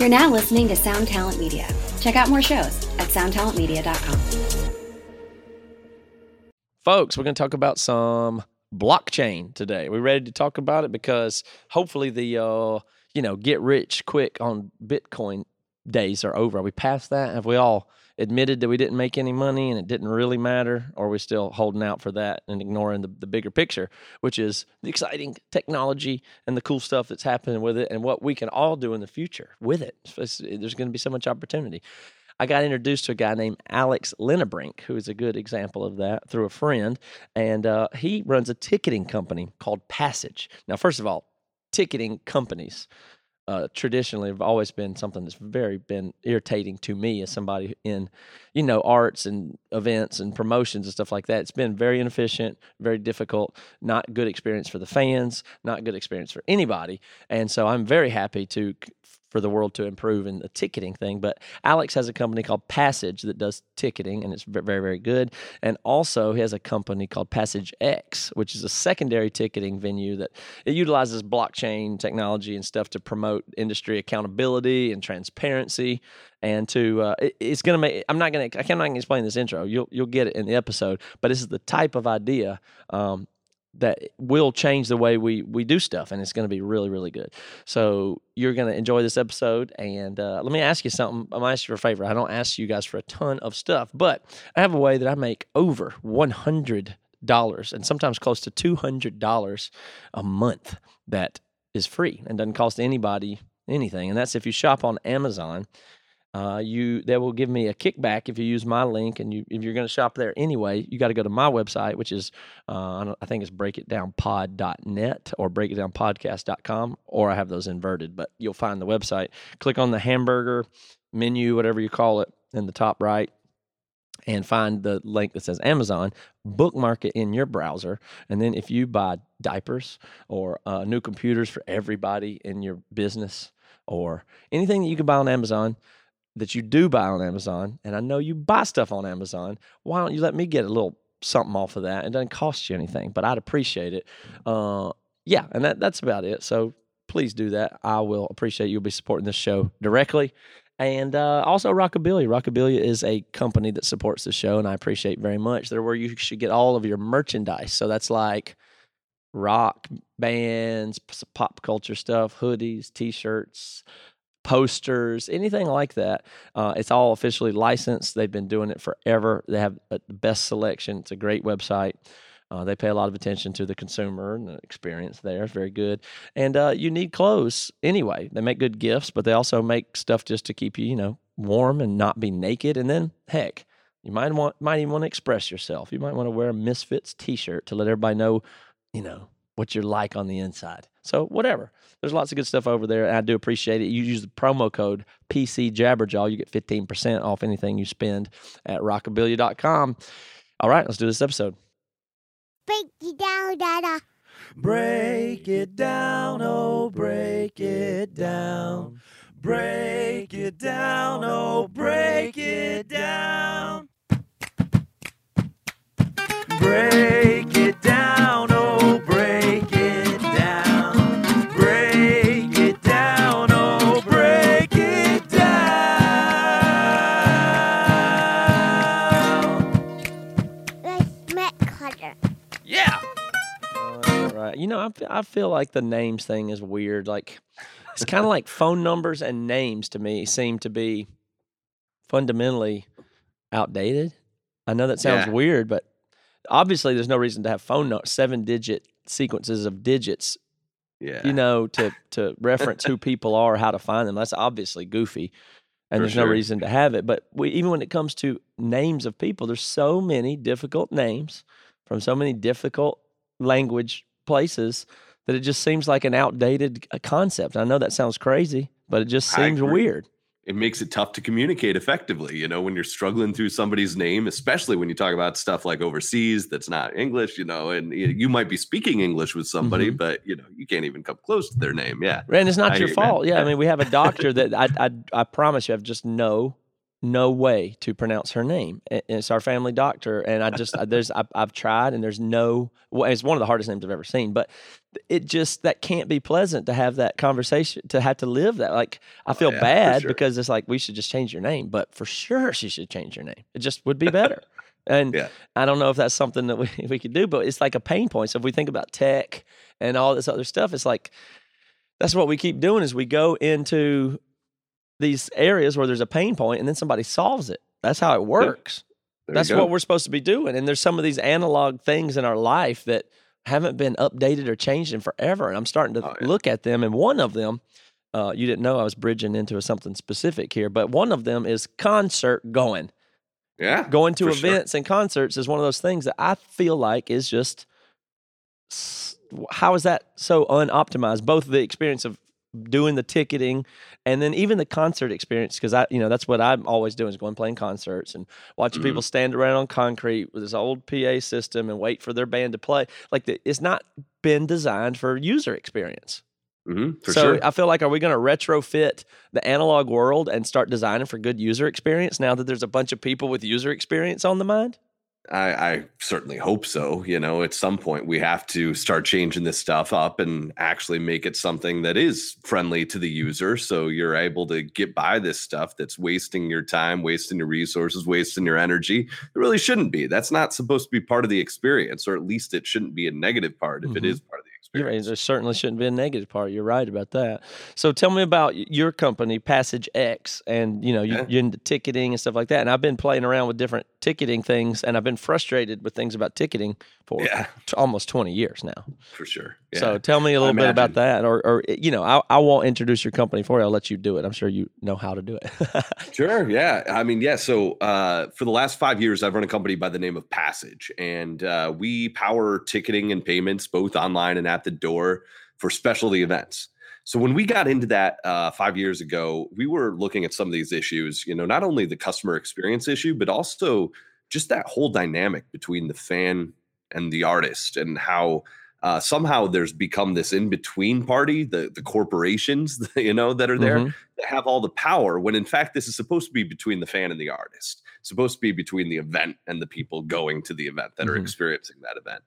You're now listening to Sound Talent Media. Check out more shows at soundtalentmedia.com. Folks, we're going to talk about some blockchain today. We're ready to talk about it because hopefully the uh, you know get rich quick on Bitcoin days are over. Are we past that? Have we all admitted that we didn't make any money and it didn't really matter? Or are we still holding out for that and ignoring the, the bigger picture, which is the exciting technology and the cool stuff that's happening with it and what we can all do in the future with it? It's- there's going to be so much opportunity. I got introduced to a guy named Alex Linebrink, who is a good example of that through a friend. And uh, he runs a ticketing company called Passage. Now, first of all, ticketing companies uh, traditionally have always been something that's very been irritating to me as somebody in, you know, arts and events and promotions and stuff like that. It's been very inefficient, very difficult, not good experience for the fans, not good experience for anybody. And so I'm very happy to for the world to improve in the ticketing thing. But Alex has a company called Passage that does ticketing, and it's very, very good. And also, he has a company called Passage X, which is a secondary ticketing venue that it utilizes blockchain technology and stuff to promote industry accountability and transparency. And to uh, it- it's gonna make. I'm not gonna. I cannot explain this intro. You'll you'll get it in the episode. But this is the type of idea. Um, that will change the way we we do stuff and it's going to be really really good. So you're going to enjoy this episode and uh, let me ask you something. I'm going to ask you for a favor. I don't ask you guys for a ton of stuff but i have a way that i make over 100 dollars and sometimes close to 200 dollars a month that is free and doesn't cost anybody anything and that's if you shop on amazon uh, you they will give me a kickback if you use my link and you if you're going to shop there anyway you got to go to my website which is uh, I, think it's breakitdownpod.net or breakitdownpodcast.com or i have those inverted but you'll find the website click on the hamburger menu whatever you call it in the top right and find the link that says Amazon, bookmark it in your browser. And then if you buy diapers or uh, new computers for everybody in your business or anything that you can buy on Amazon, that you do buy on Amazon, and I know you buy stuff on Amazon, why don't you let me get a little something off of that? It doesn't cost you anything, but I'd appreciate it. Uh, yeah, and that, that's about it. So please do that. I will appreciate you'll be supporting this show directly. And uh, also Rockabilia. Rockabilia is a company that supports the show, and I appreciate very much. They're where you should get all of your merchandise. So that's like rock bands, pop culture stuff, hoodies, t-shirts, posters, anything like that. Uh, it's all officially licensed. They've been doing it forever. They have the best selection. It's a great website. Uh, they pay a lot of attention to the consumer and the experience there. It's very good. And uh, you need clothes anyway. They make good gifts, but they also make stuff just to keep you, you know, warm and not be naked. And then, heck, you might want might even want to express yourself. You might want to wear a Misfits T-shirt to let everybody know, you know, what you're like on the inside. So whatever. There's lots of good stuff over there. And I do appreciate it. You use the promo code PC Jabberjaw, you get 15% off anything you spend at rockabilia.com. All right, let's do this episode. Break it down, Dada. Break it down, oh, break it down. Break it down, oh, break it down. Break it down, oh, You know, I, I feel like the names thing is weird. Like, it's kind of like phone numbers and names to me seem to be fundamentally outdated. I know that sounds Yeah. weird, but obviously there's no reason to have phone no- seven digit sequences of digits, Yeah. you know, to to reference who people are, how to find them. That's obviously goofy. And For there's no reason to have it. But we, even when it comes to names of people, there's so many difficult names from so many difficult language places that it just seems like an outdated uh, concept. I know that sounds crazy, but it just seems weird. it makes it tough to communicate effectively, you know, when you're struggling through somebody's name, especially when you talk about stuff like overseas that's not English, you know, and you, might be speaking English with somebody, Mhm. but you know, you can't even come close to their name. Yeah. And it's not I your fault. Yeah, I mean, we have a doctor that I, I I promise you, I have just no no way to pronounce her name. It's our family doctor, and I just there's I've, I've tried, and there's no. Well, it's one of the hardest names I've ever seen, but it just that can't be pleasant to have that conversation to have to live that like i oh, feel Oh, yeah, bad sure. because it's like we should just change your name but for sure she should change your name it just would be better and Yeah. i don't know if that's something that we, we could do but it's like a pain point so if we think about tech and all this other stuff it's like that's what we keep doing is we go into these areas where there's a pain point and then somebody solves it that's how it works that's what we're supposed to be doing. And there's some of these analog things in our life that haven't been updated or changed in forever. And I'm starting to Oh, yeah. look at them. And one of them, uh, you didn't know I was bridging into something specific here, but one of them is concert going. yeah. Going to for sure. events and concerts is one of those things that I feel like is just how is that so unoptimized? Both the experience of doing the ticketing and then even the concert experience because I you know that's what I'm always doing is going playing concerts and watching Mm-hmm. people stand around on concrete with this old PA system and wait for their band to play like the, it's not been designed for user experience. Mhm, for so sure. I feel like are we going to retrofit the analog world and start designing for good user experience now that there's a bunch of people with user experience on the mind? I, I certainly hope so. You know, at some point we have to start changing this stuff up and actually make it something that is friendly to the user. So you're able to get by this stuff that's wasting your time, wasting your resources, wasting your energy. It really shouldn't be. That's not supposed to be part of the experience, or at least it shouldn't be a negative part if it Mhm. is part of the. Experience. There certainly shouldn't be a negative part. You're right about that. So tell me about your company, Passage X, and you know you, Yeah. you're into ticketing and stuff like that. And I've been playing around with different ticketing things, and I've been frustrated with things about ticketing for Yeah, t- almost 20 years now. for sure. So tell me a little bit about that, or, or you know, I, I won't introduce your company for you. I'll let you do it. I'm sure you know how to do it. Sure. Yeah. I mean, yeah. So uh, for the last five years, I've run a company by the name of Passage, and uh, we power ticketing and payments both online and at the door for specialty events. So when we got into that uh, five years ago, we were looking at some of these issues. You know, not only the customer experience issue, but also just that whole dynamic between the fan and the artist, and how uh, somehow there's become this in between party, the the corporations, you know, that are there Mhm. that have all the power when in fact this is supposed to be between the fan and the artist supposed to be between the event and the people going to the event that are Mhm. experiencing that event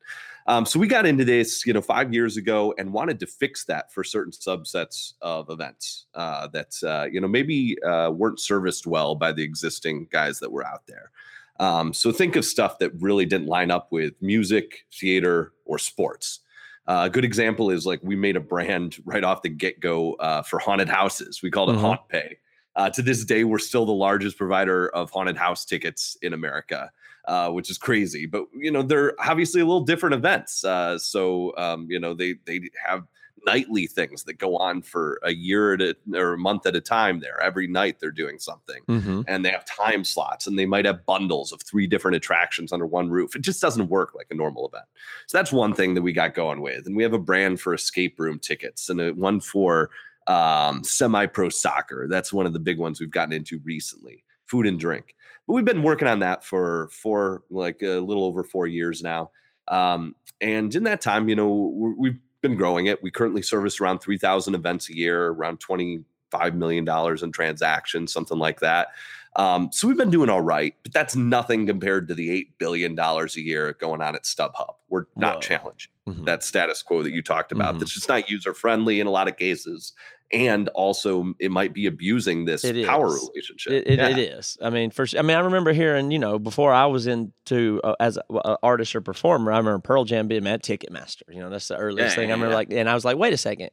um, so we got into this you know five years ago and wanted to fix that for certain subsets of events uh, that uh, you know maybe uh, weren't serviced well by the existing guys that were out there um, so think of stuff that really didn't line up with music theater or sports uh, a good example is like we made a brand right off the get go uh, for haunted houses. We called it Mhm. Haunt Pay. Uh, to this day, we're still the largest provider of haunted house tickets in America, uh, which is crazy. But you know, they're obviously a little different events. Uh, so um, you know, they they have nightly things that go on for a year at a, or a month at a time. There, every night they're doing something Mhm. and they have time slots and they might have bundles of three different attractions under one roof. It just doesn't work like a normal event. So that's one thing that we got going with. And we have a brand for escape room tickets and a, one for um, semi pro soccer. That's one of the big ones we've gotten into recently food and drink. But we've been working on that for for like a little over four years now. Um, and in that time, you know, we- we've been growing it. We currently service around 3,000 events a year, around 25 million dollars in transactions, something like that. Um, so we've been doing all right, but that's nothing compared to the eight billion dollars a year going on at StubHub. We're not Whoa. challenging Mhm. that status quo that you talked about. Mhm. That's just not user friendly in a lot of cases, and also it might be abusing this It power is. relationship. It, it, Yeah. it is. I mean, for I mean, I remember hearing, you know, before I was into uh, as an artist or performer, I remember Pearl Jam being at Ticketmaster. You know, that's the earliest Yeah, thing I remember. yeah. Like, and I was like, wait a second,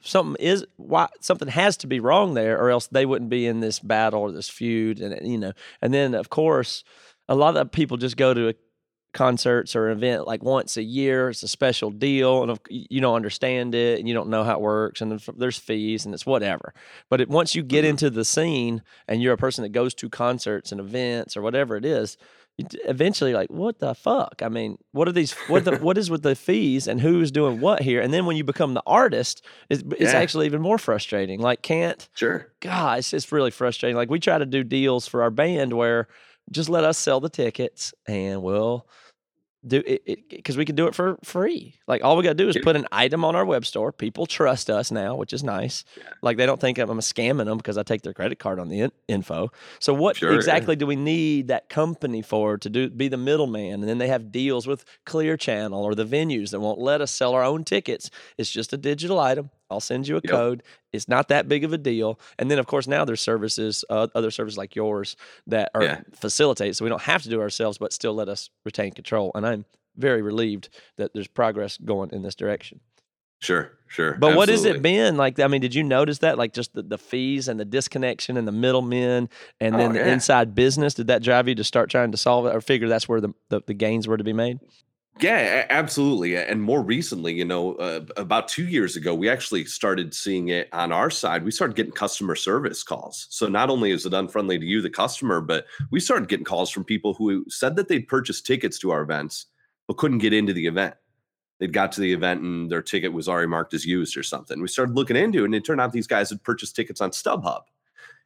something is why something has to be wrong there, or else they wouldn't be in this battle or this feud, and you know, and then of course, a lot of people just go to a concerts or an event like once a year. It's a special deal, and you don't understand it, and you don't know how it works, and there's, fees, and it's whatever. But it, once you get Mhm. into the scene, and you're a person that goes to concerts and events or whatever it is, you eventually like, what the fuck? I mean, what are these? What the, what is with the fees, and who's doing what here? And then when you become the artist, it's, it's actually even more frustrating. Like, can't Sure. God, it's just really frustrating. Like we try to do deals for our band where just let us sell the tickets and we'll do it because we can do it for free. Like all we got to do is put an item on our web store. People trust us now, which is nice. Yeah. Like they don't think I'm scamming them because I take their credit card on the in- info. So what Sure, yeah. exactly do we need that company for to do be the middleman? And then they have deals with Clear Channel or the venues that won't let us sell our own tickets. It's just a digital item. I'll send you a Yep. code. It's not that big of a deal. And then of course now there's services, uh, other services like yours that are Yeah. facilitate so we don't have to do ourselves, but still let us retain control. And I'm very relieved that there's progress going in this direction. Sure, sure. But what has it been like? I mean, did you notice that? Like just the, the fees and the disconnection and the middlemen and then Oh, the yeah. inside business? Did that drive you to start trying to solve it or figure that's where the, the, the gains were to be made? Yeah, absolutely. And more recently, you know, uh, about two years ago, we actually started seeing it on our side. We started getting customer service calls. So not only is it unfriendly to you, the customer, but we started getting calls from people who said that they'd purchased tickets to our events, but couldn't get into the event. They'd got to the event and their ticket was already marked as used or something. We started looking into it, and it turned out these guys had purchased tickets on StubHub.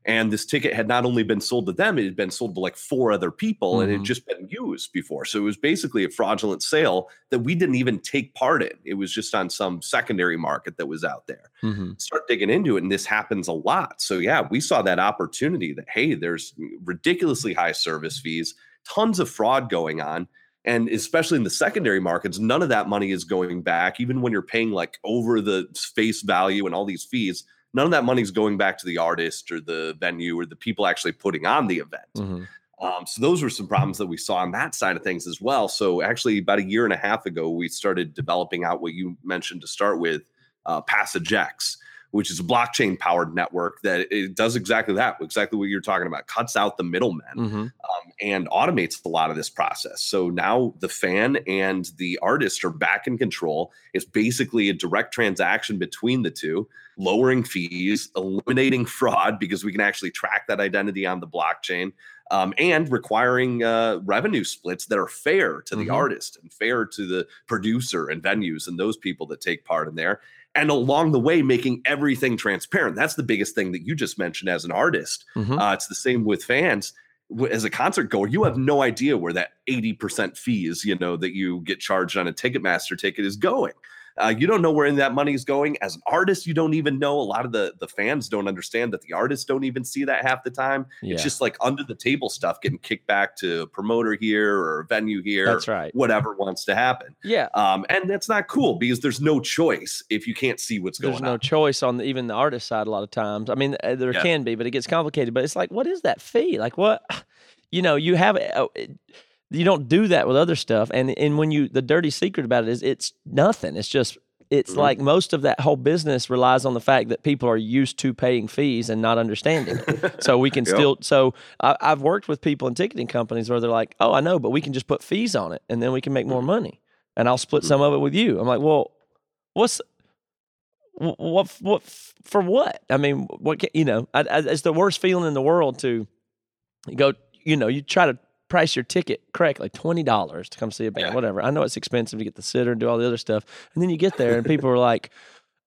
And this ticket had not only been sold to them, it had been sold to like four other people and it had just been used before. So it was basically a fraudulent sale that we didn't even take part in. It was just on some secondary market that was out there. Mm-hmm. Start digging into it, and this happens a lot. So yeah, we saw that opportunity that hey, there's ridiculously high service fees, tons of fraud going on. And especially in the secondary markets, none of that money is going back. Even when you're paying like over the face value and all these fees, none of that money is going back to the artist or the venue or the people actually putting on the event. Mm-hmm. Um, so those were some problems that we saw on that side of things as well. So actually, about a year and a half ago, we started developing out what you mentioned to start with, uh, Passage X, which is a blockchain powered network that it does exactly that, exactly what you're talking about, cuts out the middlemen Mm-hmm. um, and automates a lot of this process. So now the fan and the artist are back in control. It's basically a direct transaction between the two, lowering fees, eliminating fraud because we can actually track that identity on the blockchain, um, and requiring uh, revenue splits that are fair to the Mhm. artist and fair to the producer and venues and those people that take part in there. And along the way, making everything transparent. That's the biggest thing that you just mentioned as an artist. Mm-hmm. Uh, it's the same with fans. As a concert goer, you have no idea where that 80% fees, you know, that you get charged on a Ticketmaster ticket is going. Uh, you don't know where in that money is going. As an artist, you don't even know. A lot of the, the fans don't understand that the artists don't even see that half the time. yeah, It's just like under the table stuff getting kicked back to a promoter here or a venue here, that's right. whatever wants to happen. Yeah, Um, and that's not cool because there's no choice if you can't see what's there's going no on. There's no choice on the, even the artist side a lot of times. I mean, uh, there Yeah. can be, but it gets complicated. But it's like, what is that fee? Like, what? You know, you have uh, it- you don't do that with other stuff, and and when you the dirty secret about it is it's nothing. It's just it's Mhm. like most of that whole business relies on the fact that people are used to paying fees and not understanding it. so we can Yep. still so I, i've worked with people in ticketing companies where they're like oh i know but we can just put fees on it and then we can make more money and i'll split some of it with you i'm like well what's what what for what i mean what ca- you know I, I, it's the worst feeling in the world to go you know you try to price your ticket correctly $20 to come see a band Yeah. whatever i know it's expensive to get the sitter and do all the other stuff and then you get there and people are like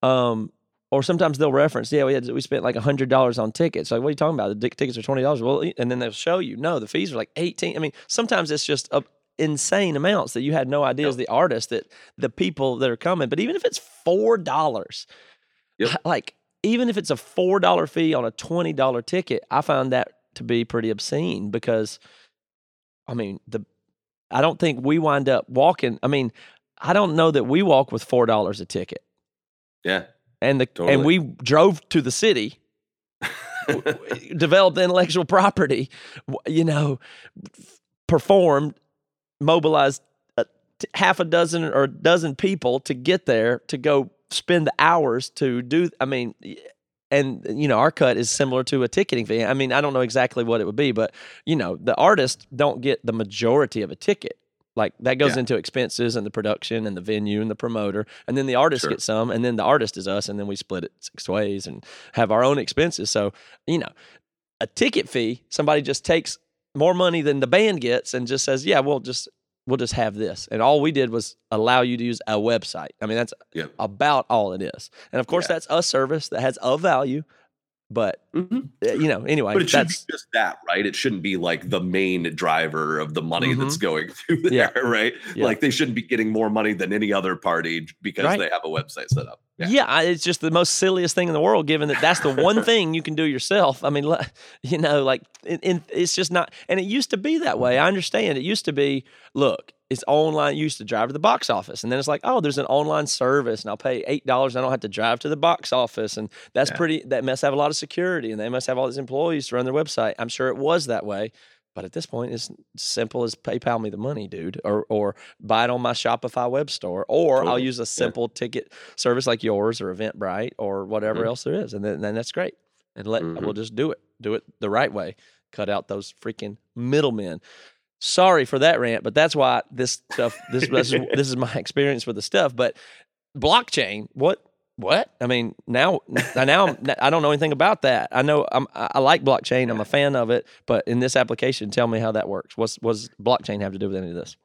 um or sometimes they'll reference, yeah, we had we spent like hundred dollars on tickets. Like, what are you talking about? The tickets are twenty dollars. Well, and then they'll show you, no, the fees are like eighteen. I mean, sometimes it's just uh, insane amounts that you had no idea as Yep. the artist that the people that are coming. But even if it's four dollars, Yep. like even if it's a four dollar fee on a twenty dollar ticket, I found that to be pretty obscene because, I mean, the I don't think we wind up walking. I mean, I don't know that we walk with four dollars a ticket Yeah. and the Totally. and we drove to the city developed intellectual property you know performed mobilized a, t- half a dozen or a dozen people to get there to go spend the hours to do i mean and you know our cut is similar to a ticketing fee i mean i don't know exactly what it would be but you know the artists don't get the majority of a ticket like that goes Yeah. into expenses and the production and the venue and the promoter and then the artist Sure. gets some and then the artist is us and then we split it six ways and have our own expenses so you know a ticket fee somebody just takes more money than the band gets and just says yeah we'll just we'll just have this and all we did was allow you to use a website i mean that's Yep. about all it is and of course Yeah. that's a service that has a value but Mhm. uh, you know, anyway, But it should be that's just that, right? It shouldn't be like the main driver of the money that's going through there, Yeah. right? Yeah. Like they shouldn't be getting more money than any other party because Right. they have a website set up. yeah. I- it's just the most silliest thing in the world, given that that's the one thing you can do yourself. I mean, you know, like, in, in, it's just not. And it used to be that way. I understand. It used to be, look, it's online. You used to drive to the box office, and then it's like, oh, there's an online service, and I'll pay eight dollars. I don't have to drive to the box office, and that's Yeah. pretty. That must have a lot of security, and they must have all these employees to run their website. I'm sure it was that way. But at this point, it's simple as PayPal me the money, dude, or or buy it on my Shopify web store, or I'll use a simple ticket service like yours or Eventbrite or whatever Mhm. else there is, and then, then that's great. And let Mhm. we'll just do it, do it the right way. Cut out those freaking middlemen. Sorry for that rant, but that's why this stuff. This this is, this is my experience with the stuff. But blockchain, what? What? I mean, now, now I'm- I don't know anything about that. I know I'm, I I like blockchain. I'm a fan of it. But in this application, tell me how that works. What's what's blockchain have to do with any of this?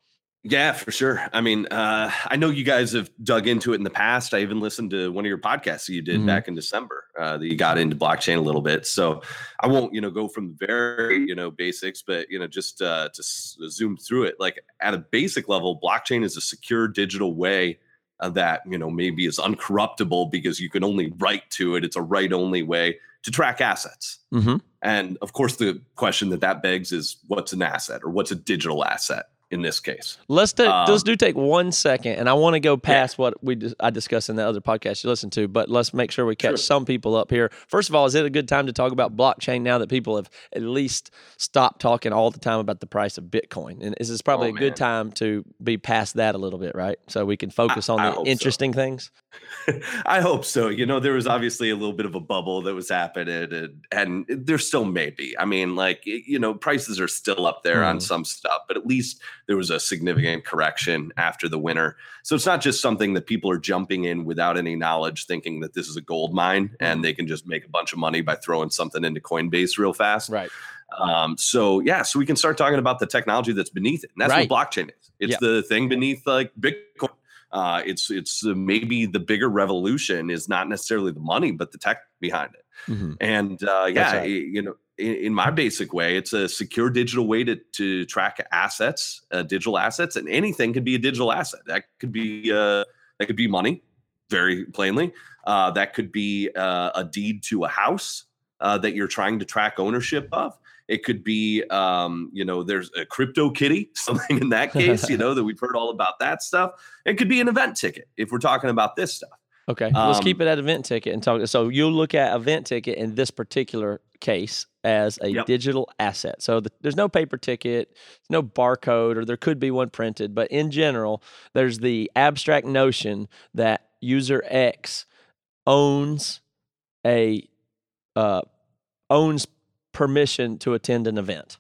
Yeah, for sure. I mean, uh, I know you guys have dug into it in the past. I even listened to one of your podcasts that you did Mhm. back in December uh, that you got into blockchain a little bit. So I won't, you know, go from the very, you know, basics, but you know, just uh, to s- zoom through it. Like at a basic level, blockchain is a secure digital way that you know maybe is uncorruptible because you can only write to it. It's a write-only way to track assets. Mm-hmm. And of course, the question that that begs is, what's an asset or what's a digital asset in this case? Let's let's Um, do take one second, and I want to go past what we dis- I discussed in the other podcast you listened to, but let's make sure we catch Sure. some people up here. First of all, is it a good time to talk about blockchain now that people have at least stopped talking all the time about the price of Bitcoin? And this is this probably Oh, a good time to be past that a little bit, right? So we can focus on I the hope so. interesting things. I hope so. You know, there was obviously a little bit of a bubble that was happening, and, and there still may be. I mean, like, you know, prices are still up there on Mhm. some stuff, but at least there was a significant correction after the winter. So it's not just something that people are jumping in without any knowledge, thinking that this is a gold mine and they can just make a bunch of money by throwing something into Coinbase real fast. Right. Um, so yeah, so we can start talking about the technology that's beneath it. And that's Right. what blockchain is. It's Yeah. the thing beneath like Bitcoin. Uh, it's it's uh, maybe the bigger revolution is not necessarily the money, but the tech behind it. Mhm. And uh, yeah, right. you know, in, in my basic way, it's a secure digital way to to track assets, uh, digital assets, and anything could be a digital asset. That could be uh, that could be money, very plainly. Uh, that could be uh, a deed to a house uh, that you're trying to track ownership of. It could be, um, you know, there's a crypto kitty, something in that case, you know, that we've heard all about that stuff. It could be an event ticket if we're talking about this stuff. Okay, let's keep Um, it at event ticket and talk. So you'll look at event ticket in this particular case as a Yep. digital asset. So the, there's no paper ticket, no barcode, or there could be one printed, but in general, there's the abstract notion that user X owns a uh, owns permission to attend an event.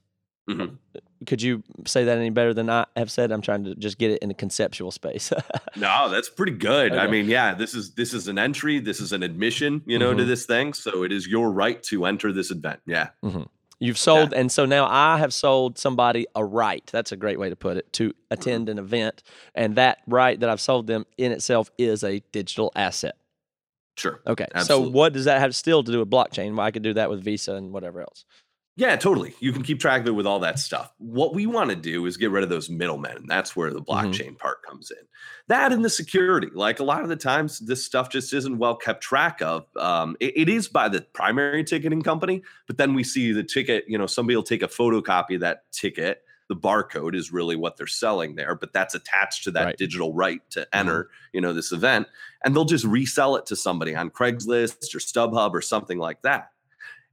Mhm. Could you say that any better than I have said? I'm trying to just get it in a conceptual space. No, that's pretty good. I mean, yeah, this is this is an entry, this is an admission, you know, to Mhm. this thing. So it is your right to enter this event. Yeah. You've sold, and so now I have sold somebody a right. That's a great way to put it to attend an event, and that right that I've sold them in itself is a digital asset. Sure. Okay, Absolutely. so what does that have still to do with blockchain? Well, I could do that with Visa and whatever else. Yeah, totally. You can keep track of it with all that stuff. What we want to do is get rid of those middlemen. And that's where the blockchain part comes in. That and the security. Like a lot of the times, this stuff just isn't well kept track of. Um, it- it is by the primary ticketing company, but then we see the ticket, you know, somebody will take a photocopy of that ticket. The barcode is really what they're selling there, but that's attached to that Right. digital right to enter, you know, this event. And they'll just resell it to somebody on Craigslist or StubHub or something like that.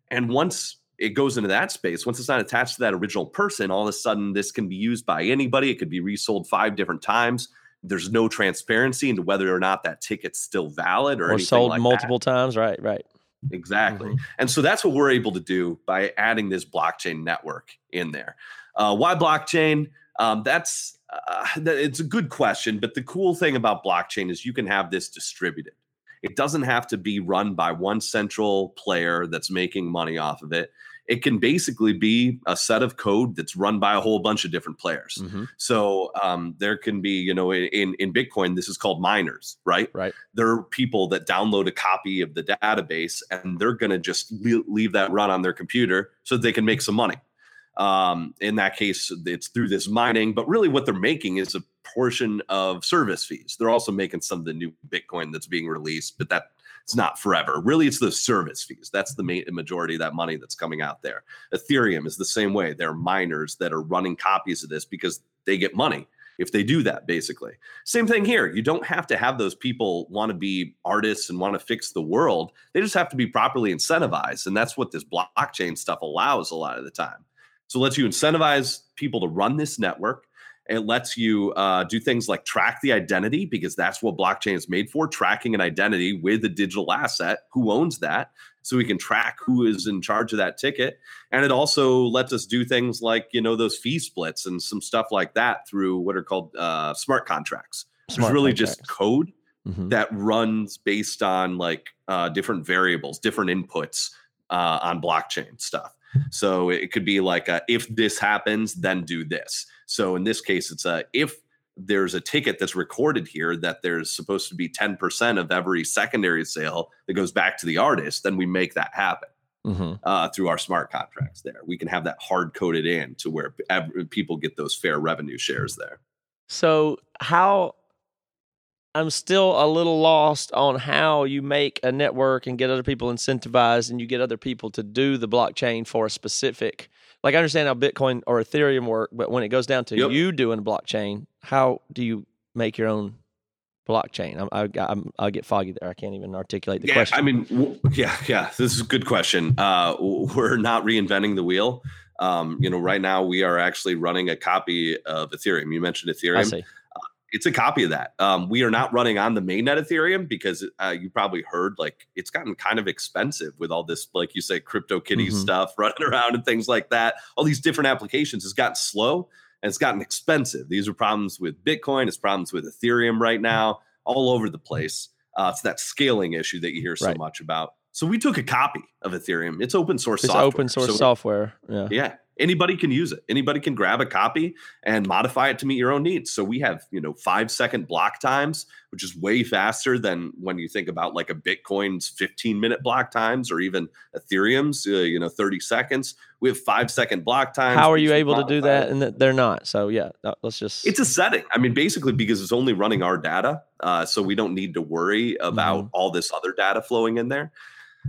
And once it goes into that space, once it's not attached to that original person, all of a sudden this can be used by anybody. It could be resold five different times. There's no transparency into whether or not that ticket's still valid or, Or anything sold like that. multiple times, right? Right. Exactly. Mhm. And so that's what we're able to do by adding this blockchain network in there. Uh, why blockchain? Um, that's uh, that, it's a good question, but the cool thing about blockchain is you can have this distributed. It doesn't have to be run by one central player that's making money off of it. It can basically be a set of code that's run by a whole bunch of different players. Mhm. So um, there can be, you know, in in Bitcoin, this is called miners, right? Right. There are people that download a copy of the database and they're going to just le- leave that run on their computer so that they can make some money. Um, in that case, it's through this mining, but really what they're making is a portion of service fees. They're also making some of the new Bitcoin that's being released, but that it's not forever. Really, it's the service fees. That's the main majority of that money that's coming out there. Ethereum is the same way. There are miners that are running copies of this because they get money if they do that, basically. Same thing here. You don't have to have those people want to be artists and want to fix the world. They just have to be properly incentivized. And that's what this blockchain stuff allows a lot of the time. So it lets you incentivize people to run this network. It lets you uh, do things like track the identity because that's what blockchain is made for tracking an identity with a digital asset. Who owns that? So we can track who is in charge of that ticket. And it also lets us do things like, you know, those fee splits and some stuff like that through what are called uh, smart contracts. Smart it's really just contracts. code Mhm. that runs based on like uh, different variables, different inputs uh, on blockchain stuff. So it could be like, a, if this happens, then do this. So in this case, it's a if there's a ticket that's recorded here that there's supposed to be 10% of every secondary sale that goes back to the artist, then we make that happen Mhm. uh, through our smart contracts there. We can have that hard coded in to where ev- people get those fair revenue shares there. So how I'm still a little lost on how you make a network and get other people incentivized and you get other people to do the blockchain for a specific like I understand how Bitcoin or Ethereum work, but when it goes down to Yep. you doing blockchain, how do you make your own blockchain? I'm, I, I'm, I'll get foggy there. I can't even articulate the yeah, question. I mean, w- yeah, yeah. This is a good question. Uh, we're not reinventing the wheel. Um, you know, right now we are actually running a copy of Ethereum. You mentioned I Ethereum. It's a copy of that. Um, we are not running on the mainnet Ethereum because uh, you probably heard like it's gotten kind of expensive with all this, like you say, crypto kitty Mhm. stuff running around and things like that. All these different applications has gotten slow and it's gotten expensive. These are problems with Bitcoin. It's problems with Ethereum right now, all over the place. Uh, it's that scaling issue that you hear so Right. much about. So we took a copy of Ethereum. It's open source. It's software. open source So- software. Yeah. yeah, anybody can use it. Anybody can grab a copy and modify it to meet your own needs. So we have, you know, five second block times, which is way faster than when you think about like a Bitcoin's 15 minute block times or even Ethereum's, uh, you know, 30 seconds. We have five second block times. How are you able to do that? And they're not. So yeah, let's just. It's a setting. I mean, basically, because it's only running our data. Uh, so we don't need to worry about Mm-hmm. all this other data flowing in there.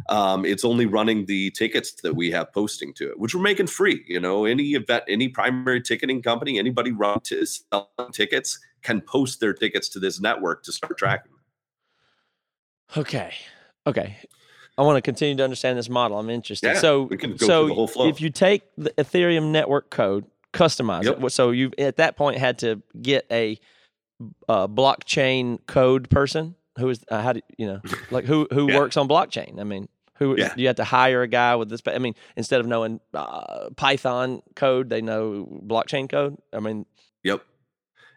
Um, it's only running the tickets that we have posting to it, which we're making free. You know, any event, any primary ticketing company, anybody run to sell tickets can post their tickets to this network to start tracking. Okay. Okay. I want to continue to understand this model. I'm interested. Yeah, so, we can go so the whole flow. if you take the Ethereum network code, customize Yep. it. So you at that point had to get a uh, blockchain code person who is uh, how do you know like who who Yeah. works on blockchain? I mean, who Yeah. you have to hire a guy with this? I mean, instead of knowing uh, Python code, they know blockchain code. I mean, Yep.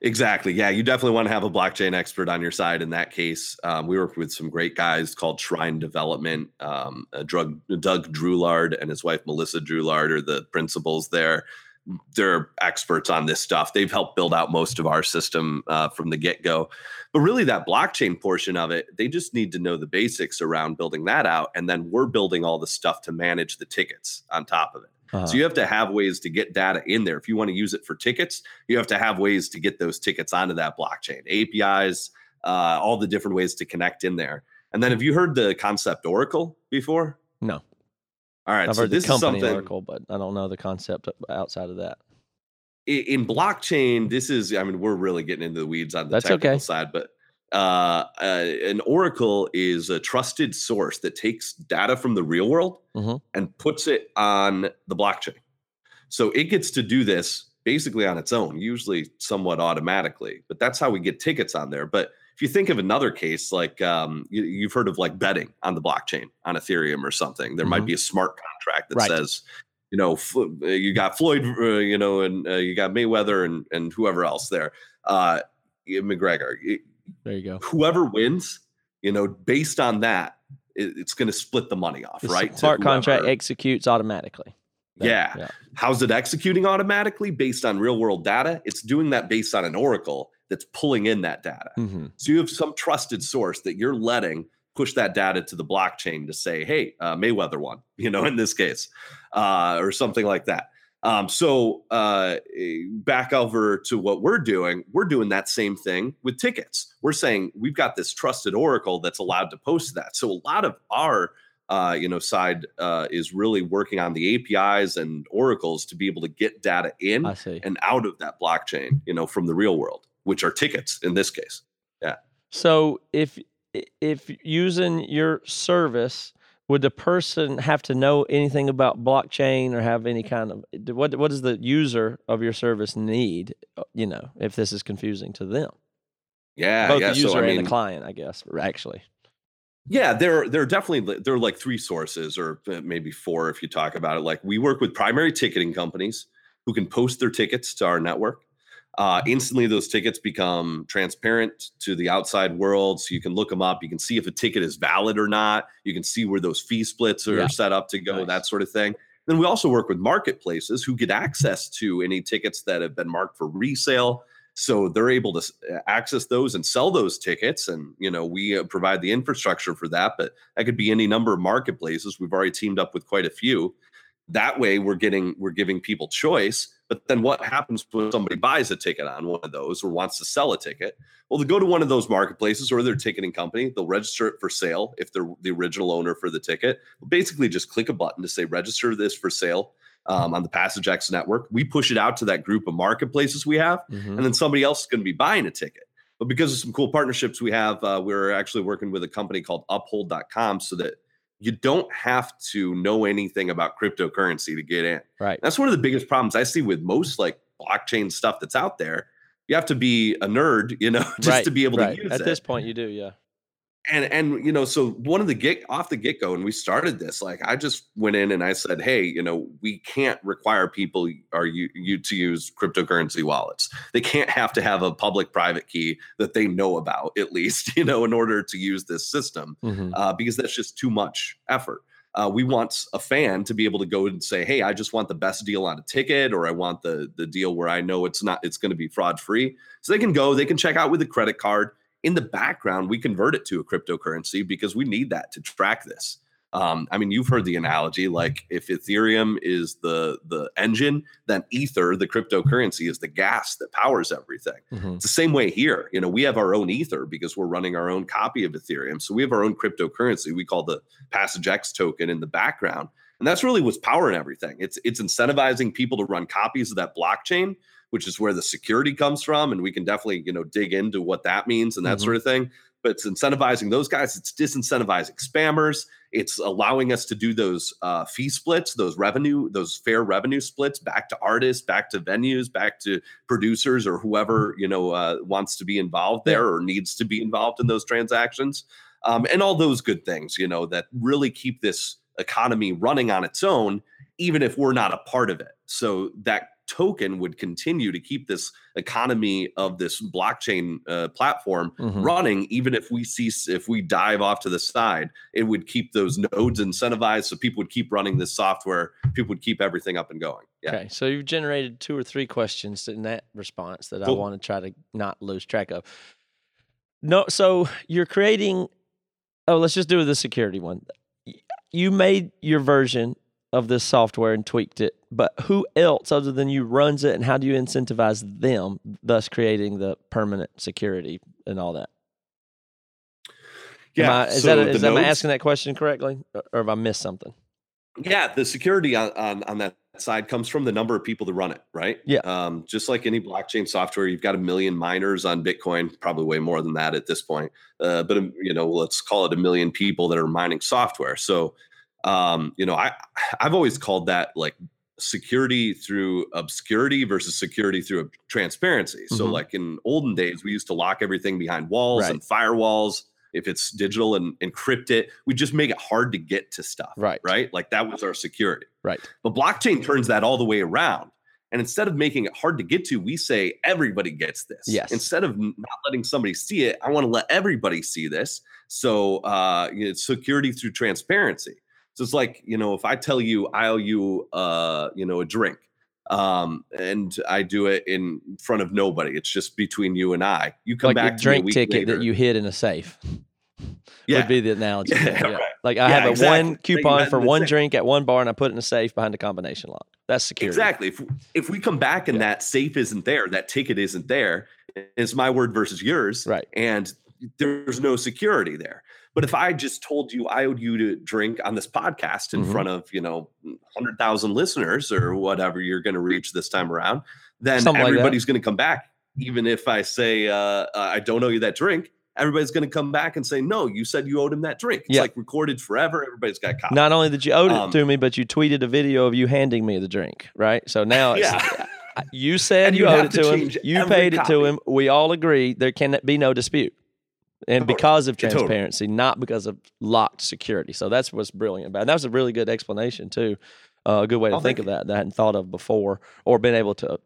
Exactly. Yeah, you definitely want to have a blockchain expert on your side in that case. Um, we work with some great guys called Shrine Development. Um, uh, Drug, Doug Drulard and his wife Melissa Drulard are the principals there. They're experts on this stuff. They've helped build out most of our system uh, from the get go. But really, that blockchain portion of it, they just need to know the basics around building that out. And then we're building all the stuff to manage the tickets on top of it. uh, So you have to have ways to get data in there. If you want to use it for tickets, you have to have ways to get those tickets onto that blockchain, APIs, uh, all the different ways to connect in there. And then have you heard the concept Oracle before? no, All right, I've so heard the this is company something Oracle, but I don't know the concept outside of that. in blockchain. This is, I mean, we're really getting into the weeds on the That's technical okay. side, but uh, uh, an Oracle is a trusted source that takes data from the real world Mhm. and puts it on the blockchain. So it gets to do this basically on its own, usually somewhat automatically. But that's how we get tickets on there. But if you think of another case, like um, you, you've heard of like betting on the blockchain on Ethereum or something, there might Mhm. be a smart contract that Right. says, you know, uh, you got Floyd, uh, you know, and uh, you got Mayweather and and whoever else there, uh, McGregor. There you go. Whoever wins you know, based on that, it, it's going to split the money off, The right? Smart contract executes automatically. That- Yeah. How's it executing automatically based on real world data? It's doing that based on an oracle that's pulling in that data. hmm So you have some trusted source that you're letting push that data to the blockchain to say, hey, uh, Mayweather won, you know, in this case, uh, or something like that. Um, so uh, back over to what we're doing, we're doing that same thing with tickets. We're saying we've got this trusted oracle that's allowed to post that. So a lot of our uh, you know side uh, is really working on the APIs and oracles to be able to get data in and out of that blockchain, you know, from the real world, which are tickets in this case. Yeah. So if if using your service, would the person have to know anything about blockchain or have any kind of what what does the user of your service need? You know, if this is confusing to them, Yeah, both yeah. the user so I and the client, I guess. Actually, Yeah, there there are definitely there are like three sources or uh, maybe four if you talk about it. Like we work with primary ticketing companies who can post their tickets to our network. Uh, instantly, those tickets become transparent to the outside world, so you can look them up. You can see if a ticket is valid or not. You can see where those fee splits are Yeah. set up to go, Nice. that sort of thing. Then we also work with marketplaces who get access to any tickets that have been marked for resale so they're able to uh, access those and sell those tickets and you know we uh, provide the infrastructure for that but that could be any number of marketplaces we've already teamed up with quite a few that way we're getting we're giving people choice but then what happens when somebody buys a ticket on one of those or wants to sell a ticket well they go to one of those marketplaces or their ticketing company they'll register it for sale if they're the original owner for the ticket basically just click a button to say register this for sale um, on the passage x network we push it out to that group of marketplaces we have Mhm. and then somebody else is going to be buying a ticket. But because of some cool partnerships we have, uh, we're actually working with a company called Uphold.com so that you don't have to know anything about cryptocurrency to get in. right. That's one of the biggest problems I see with most like blockchain stuff that's out there. You have to be a nerd, you know, just right, to be able right. to use At it At this point, you do, yeah. And and you know so one of the get off the get go and we started this like i just went in and i said hey you know we can't require people are you you to use cryptocurrency wallets they can't have to have a public private key that they know about at least you know in order to use this system Mhm. uh, because that's just too much effort. Uh, we want a fan to be able to go and say, "Hey, I just want the best deal on a ticket, or I want the the deal where I know it's not it's going to be fraud free." So they can go, they can check out with a credit card. In the background, we convert it to a cryptocurrency because we need that to track this. Um, I mean, you've heard the analogy like if Ethereum is the the engine, then Ether, the cryptocurrency, is the gas that powers everything. Mhm. It's the same way here. You know, we have our own Ether because we're running our own copy of Ethereum. So we have our own cryptocurrency. We call the Passage X token in the background. And that's really what's powering everything. It's it's incentivizing people to run copies of that blockchain, which is where the security comes from. And we can definitely, you know, dig into what that means and that Mhm. sort of thing. But it's incentivizing those guys. It's disincentivizing spammers. It's allowing us to do those uh, fee splits, those revenue, those fair revenue splits back to artists, back to venues, back to producers or whoever you know uh, wants to be involved there or needs to be involved in those transactions, um, and all those good things you know that really keep this economy running on its own, even if we're not a part of it. So that token would continue to keep this economy of this blockchain uh, platform Mhm. running even if we cease if we dive off to the side it would keep those nodes incentivized so people would keep running this software people would keep everything up and going yeah Okay, so you've generated two or three questions in that response that I want to try to not lose track of. No, so you're creating. Oh, let's just do the security one. You made your version of this software and tweaked it, but who else other than you runs it, and how do you incentivize them, thus creating the permanent security and all that? Yeah. I, is so that is am I asking that question correctly, or or have I missed something? Yeah, the security on, on on that side comes from the number of people that run it, right? Yeah. Um, just like any blockchain software, you've got a million miners on Bitcoin, probably way more than that at this point. Uh, but um, you know, let's call it a million people that are mining software. So, um, you know, I I've always called that like security through obscurity versus security through transparency. So, Mhm. like in olden days, we used to lock everything behind walls Right. and firewalls. If it's digital and encrypt it, we just make it hard to get to stuff Right. right? Like that was our security. Right. But blockchain turns that all the way around. And instead of making it hard to get to, we say everybody gets this. Yes. Instead of not letting somebody see it, I want to let everybody see this. So uh, you know, it's security through transparency. So it's like you know, if I tell you I owe you, uh, you know, a drink, um, and I do it in front of nobody, it's just between you and I. You come like back to drink ticket later, that you hid in a safe. yeah, Would be the analogy. Yeah, yeah. right. Like I Yeah, have a exactly. one coupon for one safe. drink at one bar, and I put it in a safe behind a combination lock. That's security. Exactly. If if we come back and that safe isn't there, that ticket isn't there, it's my word versus yours, Right. And there's no security there. But if I just told you I owed you to drink on this podcast in Mhm. front of you know hundred thousand listeners or whatever you're going to reach this time around, then Something like everybody's going to come back. Even if I say uh, uh, I don't owe you that drink, everybody's going to come back and say no. You said you owed him that drink. It's Yeah. like recorded forever. Everybody's got copies. Not only did you owed it Um, to me, but you tweeted a video of you handing me the drink. Right. So now it's, Yeah. You said you you owed it to to him. You paid it to him. We all agree there can be no dispute. And because of Yeah, totally. transparency, not because of locked security. So that's what's brilliant about it. And that was a really good explanation, too. Uh, a good way to Oh, think of that that I hadn't thought of before or been able to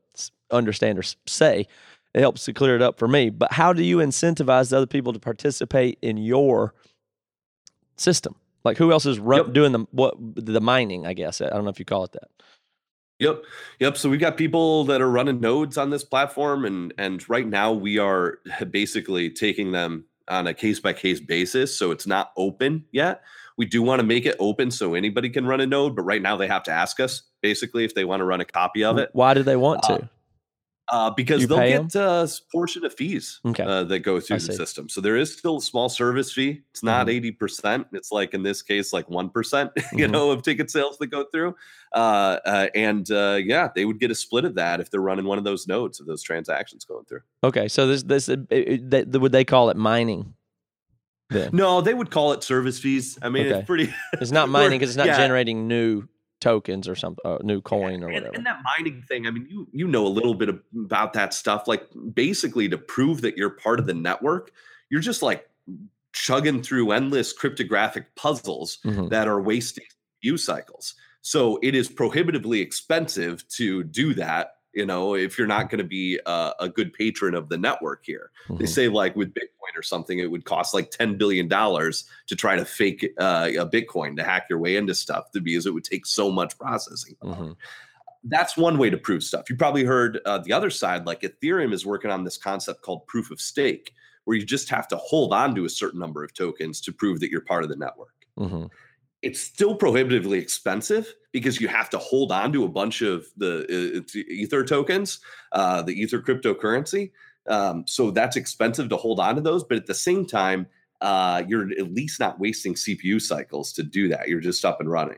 understand or say. It helps to clear it up for me. But how do you incentivize other people to participate in your system? Like who else is run, Yep. doing the what the mining? I guess I don't know if you call it that. Yep. Yep. So we've got people that are running nodes on this platform and and right now we are basically taking them on a case by case basis. So it's not open yet. We do want to make it open so anybody can run a node, but right now they have to ask us basically if they want to run a copy of it. Why do they want Uh, to? Uh, because You they'll get a portion of fees Okay. uh, that go through I the see. system. So there is still a small service fee. It's not Mhm. 80%. It's like in this case, like 1%, you Mhm. know, of ticket sales that go through. Uh, uh, and uh, yeah, they would get a split of that if they're running one of those nodes of those transactions going through. Okay, so this this they, would they call it mining? Then No, they would call it service fees. I mean, Okay. it's pretty. it's not mining because it's not yeah. generating new tokens or something, uh, new coin or and, whatever. and that mining thing, I mean, you you know a little bit about that stuff. Like basically to prove that you're part of the network, you're just like chugging through endless cryptographic puzzles Mhm. that are wasting CPU cycles. So it is prohibitively expensive to do that. You know, if you're not going to be a, a good patron of the network here, they Mhm. say like with Bitcoin or something, it would cost like ten billion dollars to try to fake uh, a Bitcoin to hack your way into stuff because it would take so much processing. Mhm. that's one way to prove stuff. You probably heard uh, the other side, like Ethereum is working on this concept called proof of stake, where you just have to hold on to a certain number of tokens to prove that you're part of the network. Mhm. It's still prohibitively expensive because you have to hold on to a bunch of the uh, Ether tokens, uh, the Ether cryptocurrency. Um, so that's expensive to hold on to those, but at the same time, uh, you're at least not wasting CPU cycles to do that. You're just up and running.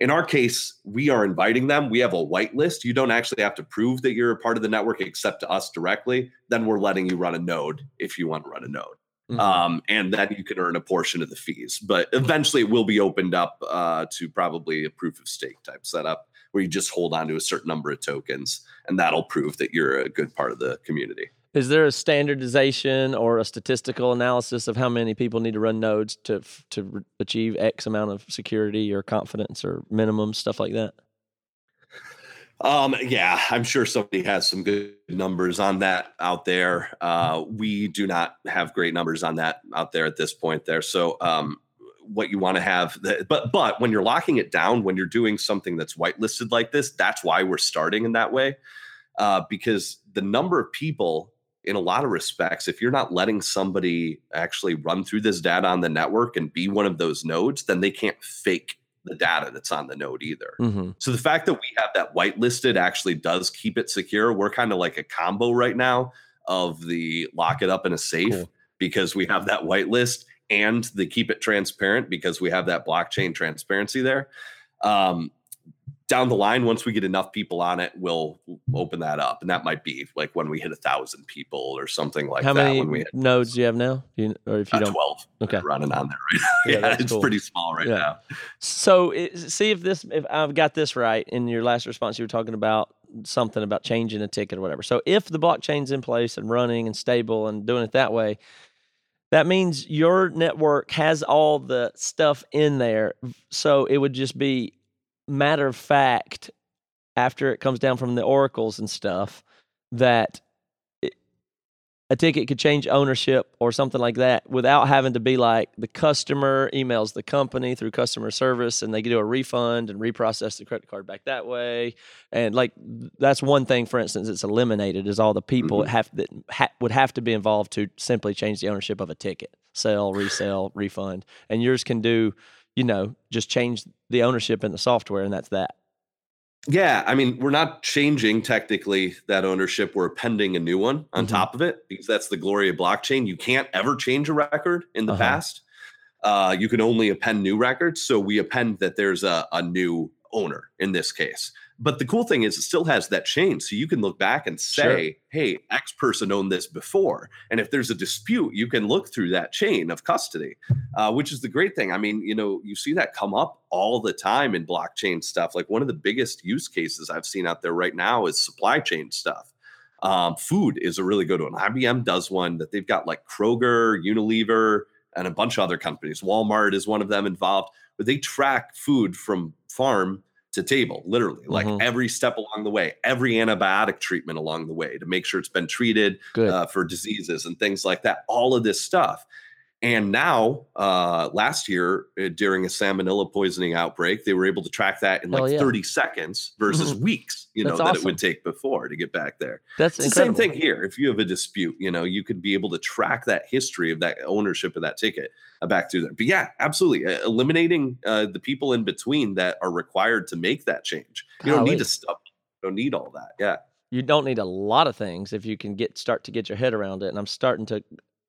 In our case, we are inviting them. We have a whitelist. You don't actually have to prove that you're a part of the network except to us directly. Then we're letting you run a node if you want to run a node. Mhm. Um, and then you can earn a portion of the fees. But eventually it will be opened up uh, to probably a proof of stake type setup where you just hold on to a certain number of tokens and that'll prove that you're a good part of the community. Is there a standardization or a statistical analysis of how many people need to run nodes to to achieve X amount of security or confidence or minimum stuff like that? Um, yeah, I'm sure somebody has some good numbers on that out there. Uh, we do not have great numbers on that out there at this point there. So, um, what you want to have, the, but but when you're locking it down, when you're doing something that's whitelisted like this, that's why we're starting in that way, uh, because the number of people, in a lot of respects, if you're not letting somebody actually run through this data on the network and be one of those nodes, then they can't fake the data that's on the node either. Mm-hmm. So the fact that we have that whitelisted actually does keep it secure. We're kind of like a combo right now of the lock it up in a safe Cool. because we have that whitelist and the keep it transparent because we have that blockchain transparency there. Um, down the line, once we get enough people on it, we'll open that up, and that might be like when we hit a thousand people or something like how that. many when we nodes do you have now? Do you, or if you uh, don't, twelve okay. running on there right now. Yeah, Yeah, it's cool. pretty small right Yeah. now. So it, see if this if I've got this right in your last response you were talking about something about changing a ticket or whatever. So if the blockchain's in place and running and stable and doing it that way, that means your network has all the stuff in there. So it would just be matter of fact after it comes down from the oracles and stuff that it, a ticket could change ownership or something like that without having to be like the customer emails the company through customer service and they do a refund and reprocess the credit card back that way. And like that's one thing for instance it's eliminated is all the people that have that ha- would have to be involved to simply change the ownership of a ticket sell resell refund. And yours can do you know just change the ownership in the software and that's that Yeah, I mean, we're not changing technically that ownership. We're appending a new one on Mhm. top of it because that's the glory of blockchain. You can't ever change a record in the Uh-huh. past. Uh, you can only append new records. So we append that there's a, a new owner in this case. But the cool thing is, it still has that chain. So you can look back and say, hey, X person owned this before. And if there's a dispute, you can look through that chain of custody, uh, which is the great thing. I mean, you know, you see that come up all the time in blockchain stuff. Like one of the biggest use cases I've seen out there right now is supply chain stuff. Um, food is a really good one. IBM does one that they've got like Kroger, Unilever, and a bunch of other companies. Walmart is one of them involved, but they track food from farm to table, literally, like Mhm. every step along the way, every antibiotic treatment along the way to make sure it's been treated uh, for diseases and things like that. All of this stuff. And now, uh, last year uh, during a salmonella poisoning outbreak, they were able to track that in Hell like yeah. 30 seconds versus weeks, you know, That's that it would take before to get back there. that's the same thing here. If you have a dispute, you know, you could be able to track that history of that ownership of that ticket uh, back through there. But yeah, absolutely. Eliminating uh, the people in between that are required to make that change. You don't need to stop. You don't need all that. Yeah. you don't need a lot of things if you can get start to get your head around it and i'm starting to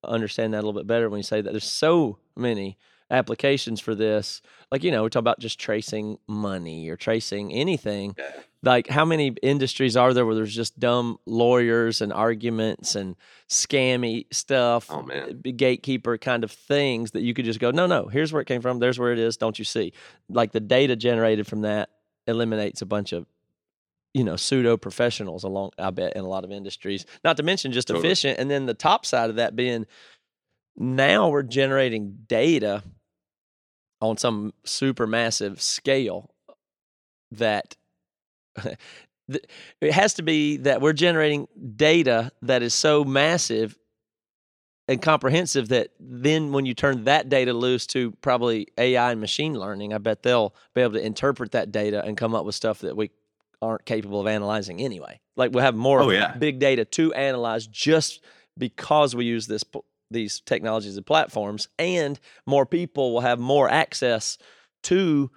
understand that a little bit better when you say that. There's so many applications for this. Like you know we talk about just tracing money or tracing anything. Yeah. like how many industries are there where there's just dumb lawyers and arguments and scammy stuff Oh, man. gatekeeper kind of things that you could just go no no here's where it came from. There's where it is. Don't you see? Like the data generated from that eliminates a bunch of you know pseudo professionals along i bet in a lot of industries not to mention just Totally. efficient and then the top side of that being now we're generating data on some super massive scale that it has to be that we're generating data that is so massive and comprehensive that then when you turn that data loose to probably AI and machine learning, I bet they'll be able to interpret that data and come up with stuff that we aren't capable of analyzing anyway. Like we'll have more Oh, yeah. big data to analyze just because we use this these technologies and platforms and more people will have more access to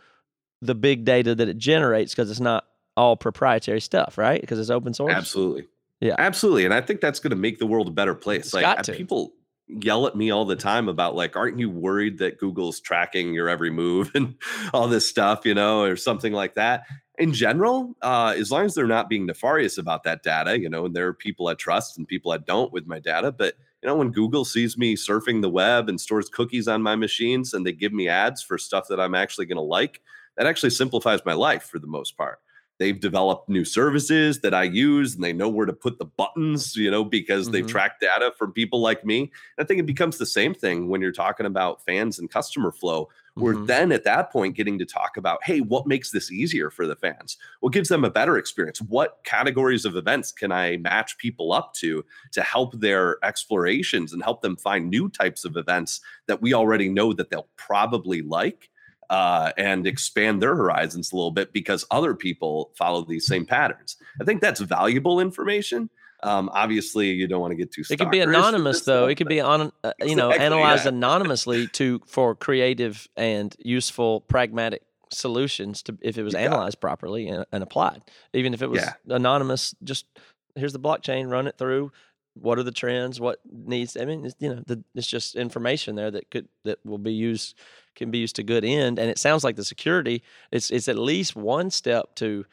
the big data that it generates because it's not all proprietary stuff, right? Because it's open source. Absolutely. Yeah. Absolutely. And I think that's going to make the world a better place. It's like got to. people yell at me all the time about like, aren't you worried that Google's tracking your every move and all this stuff, you know, or something like that? In general, uh, as long as they're not being nefarious about that data, you know, and there are people I trust and people I don't with my data, but you know, when Google sees me surfing the web and stores cookies on my machines and they give me ads for stuff that I'm actually going to like, that actually simplifies my life for the most part. They've developed new services that I use and they know where to put the buttons, you know, because they've Mhm. tracked data from people like me. I think it becomes the same thing when you're talking about fans and customer flow. We're Mhm. then at that point getting to talk about, hey, what makes this easier for the fans? What gives them a better experience? What categories of events can I match people up to to help their explorations and help them find new types of events that we already know that they'll probably like? Uh, and expand their horizons a little bit because other people follow these same patterns. I think that's valuable information. Um, obviously, you don't want to get too. It could be anonymous though. It could be on, uh, you know, Exactly, analyzed yeah. anonymously to for creative and useful, pragmatic solutions to if it was it. analyzed properly and, and applied. Even if it was Yeah. anonymous, just here's the blockchain, run it through. What are the trends? What needs? I mean, it's, you know, the, it's just information there that could that will be used can be used to good end. And it sounds like the security it's it's at least one step to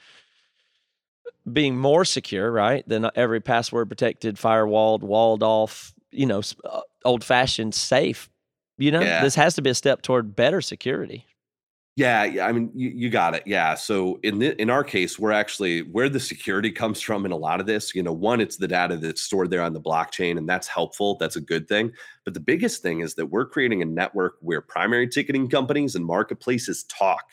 being more secure, right, than uh, every password protected, firewalled, walled off, you know, uh, old fashioned safe. You know, Yeah. this has to be a step toward better security. Yeah, yeah. I mean, you, you got it. Yeah. So in the, in our case, we're actually where the security comes from in a lot of this. You know, one, it's the data that's stored there on the blockchain, and that's helpful. That's a good thing. But the biggest thing is that we're creating a network where primary ticketing companies and marketplaces talk.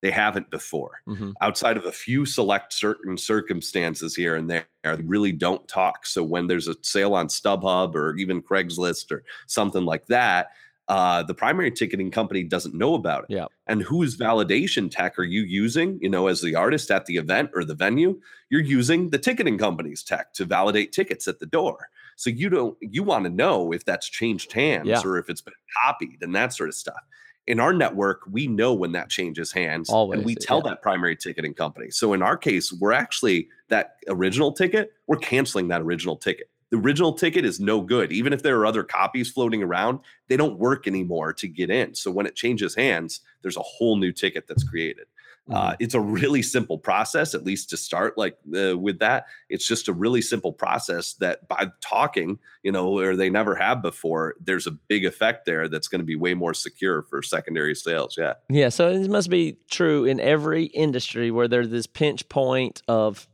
They haven't before. hmm Outside of a few select certain circumstances here and there, they really don't talk. So when there's a sale on StubHub or even Craigslist or something like that, uh, the primary ticketing company doesn't know about it. Yeah. And whose validation tech are you using? You know, as the artist at the event or the venue, you're using the ticketing company's tech to validate tickets at the door. So you don't you want to know if that's changed hands Yeah. or if it's been copied and that sort of stuff. In our network, we know when that changes hands, Always, and we tell yeah. that primary ticketing company. So in our case, we're actually that original ticket. We're canceling that original ticket. The original ticket is no good, even if there are other copies floating around. They don't work anymore to get in. So when it changes hands, there's a whole new ticket that's created. Uh, Mm-hmm. it's a really simple process, at least to start. Like uh, with that, it's just a really simple process that by talking, you know, where they never have before, there's a big effect there that's going to be way more secure for secondary sales. Yeah. Yeah, so it must be true in every industry where there's this pinch point of,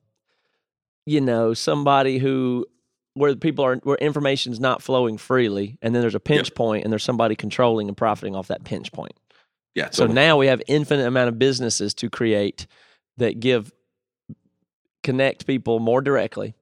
you know, somebody who where people are where information's not flowing freely, and then there's a pinch point, and there's somebody controlling and profiting off that pinch point. Yeah. So totally. now we have infinite amount of businesses to create that give connect people more directly,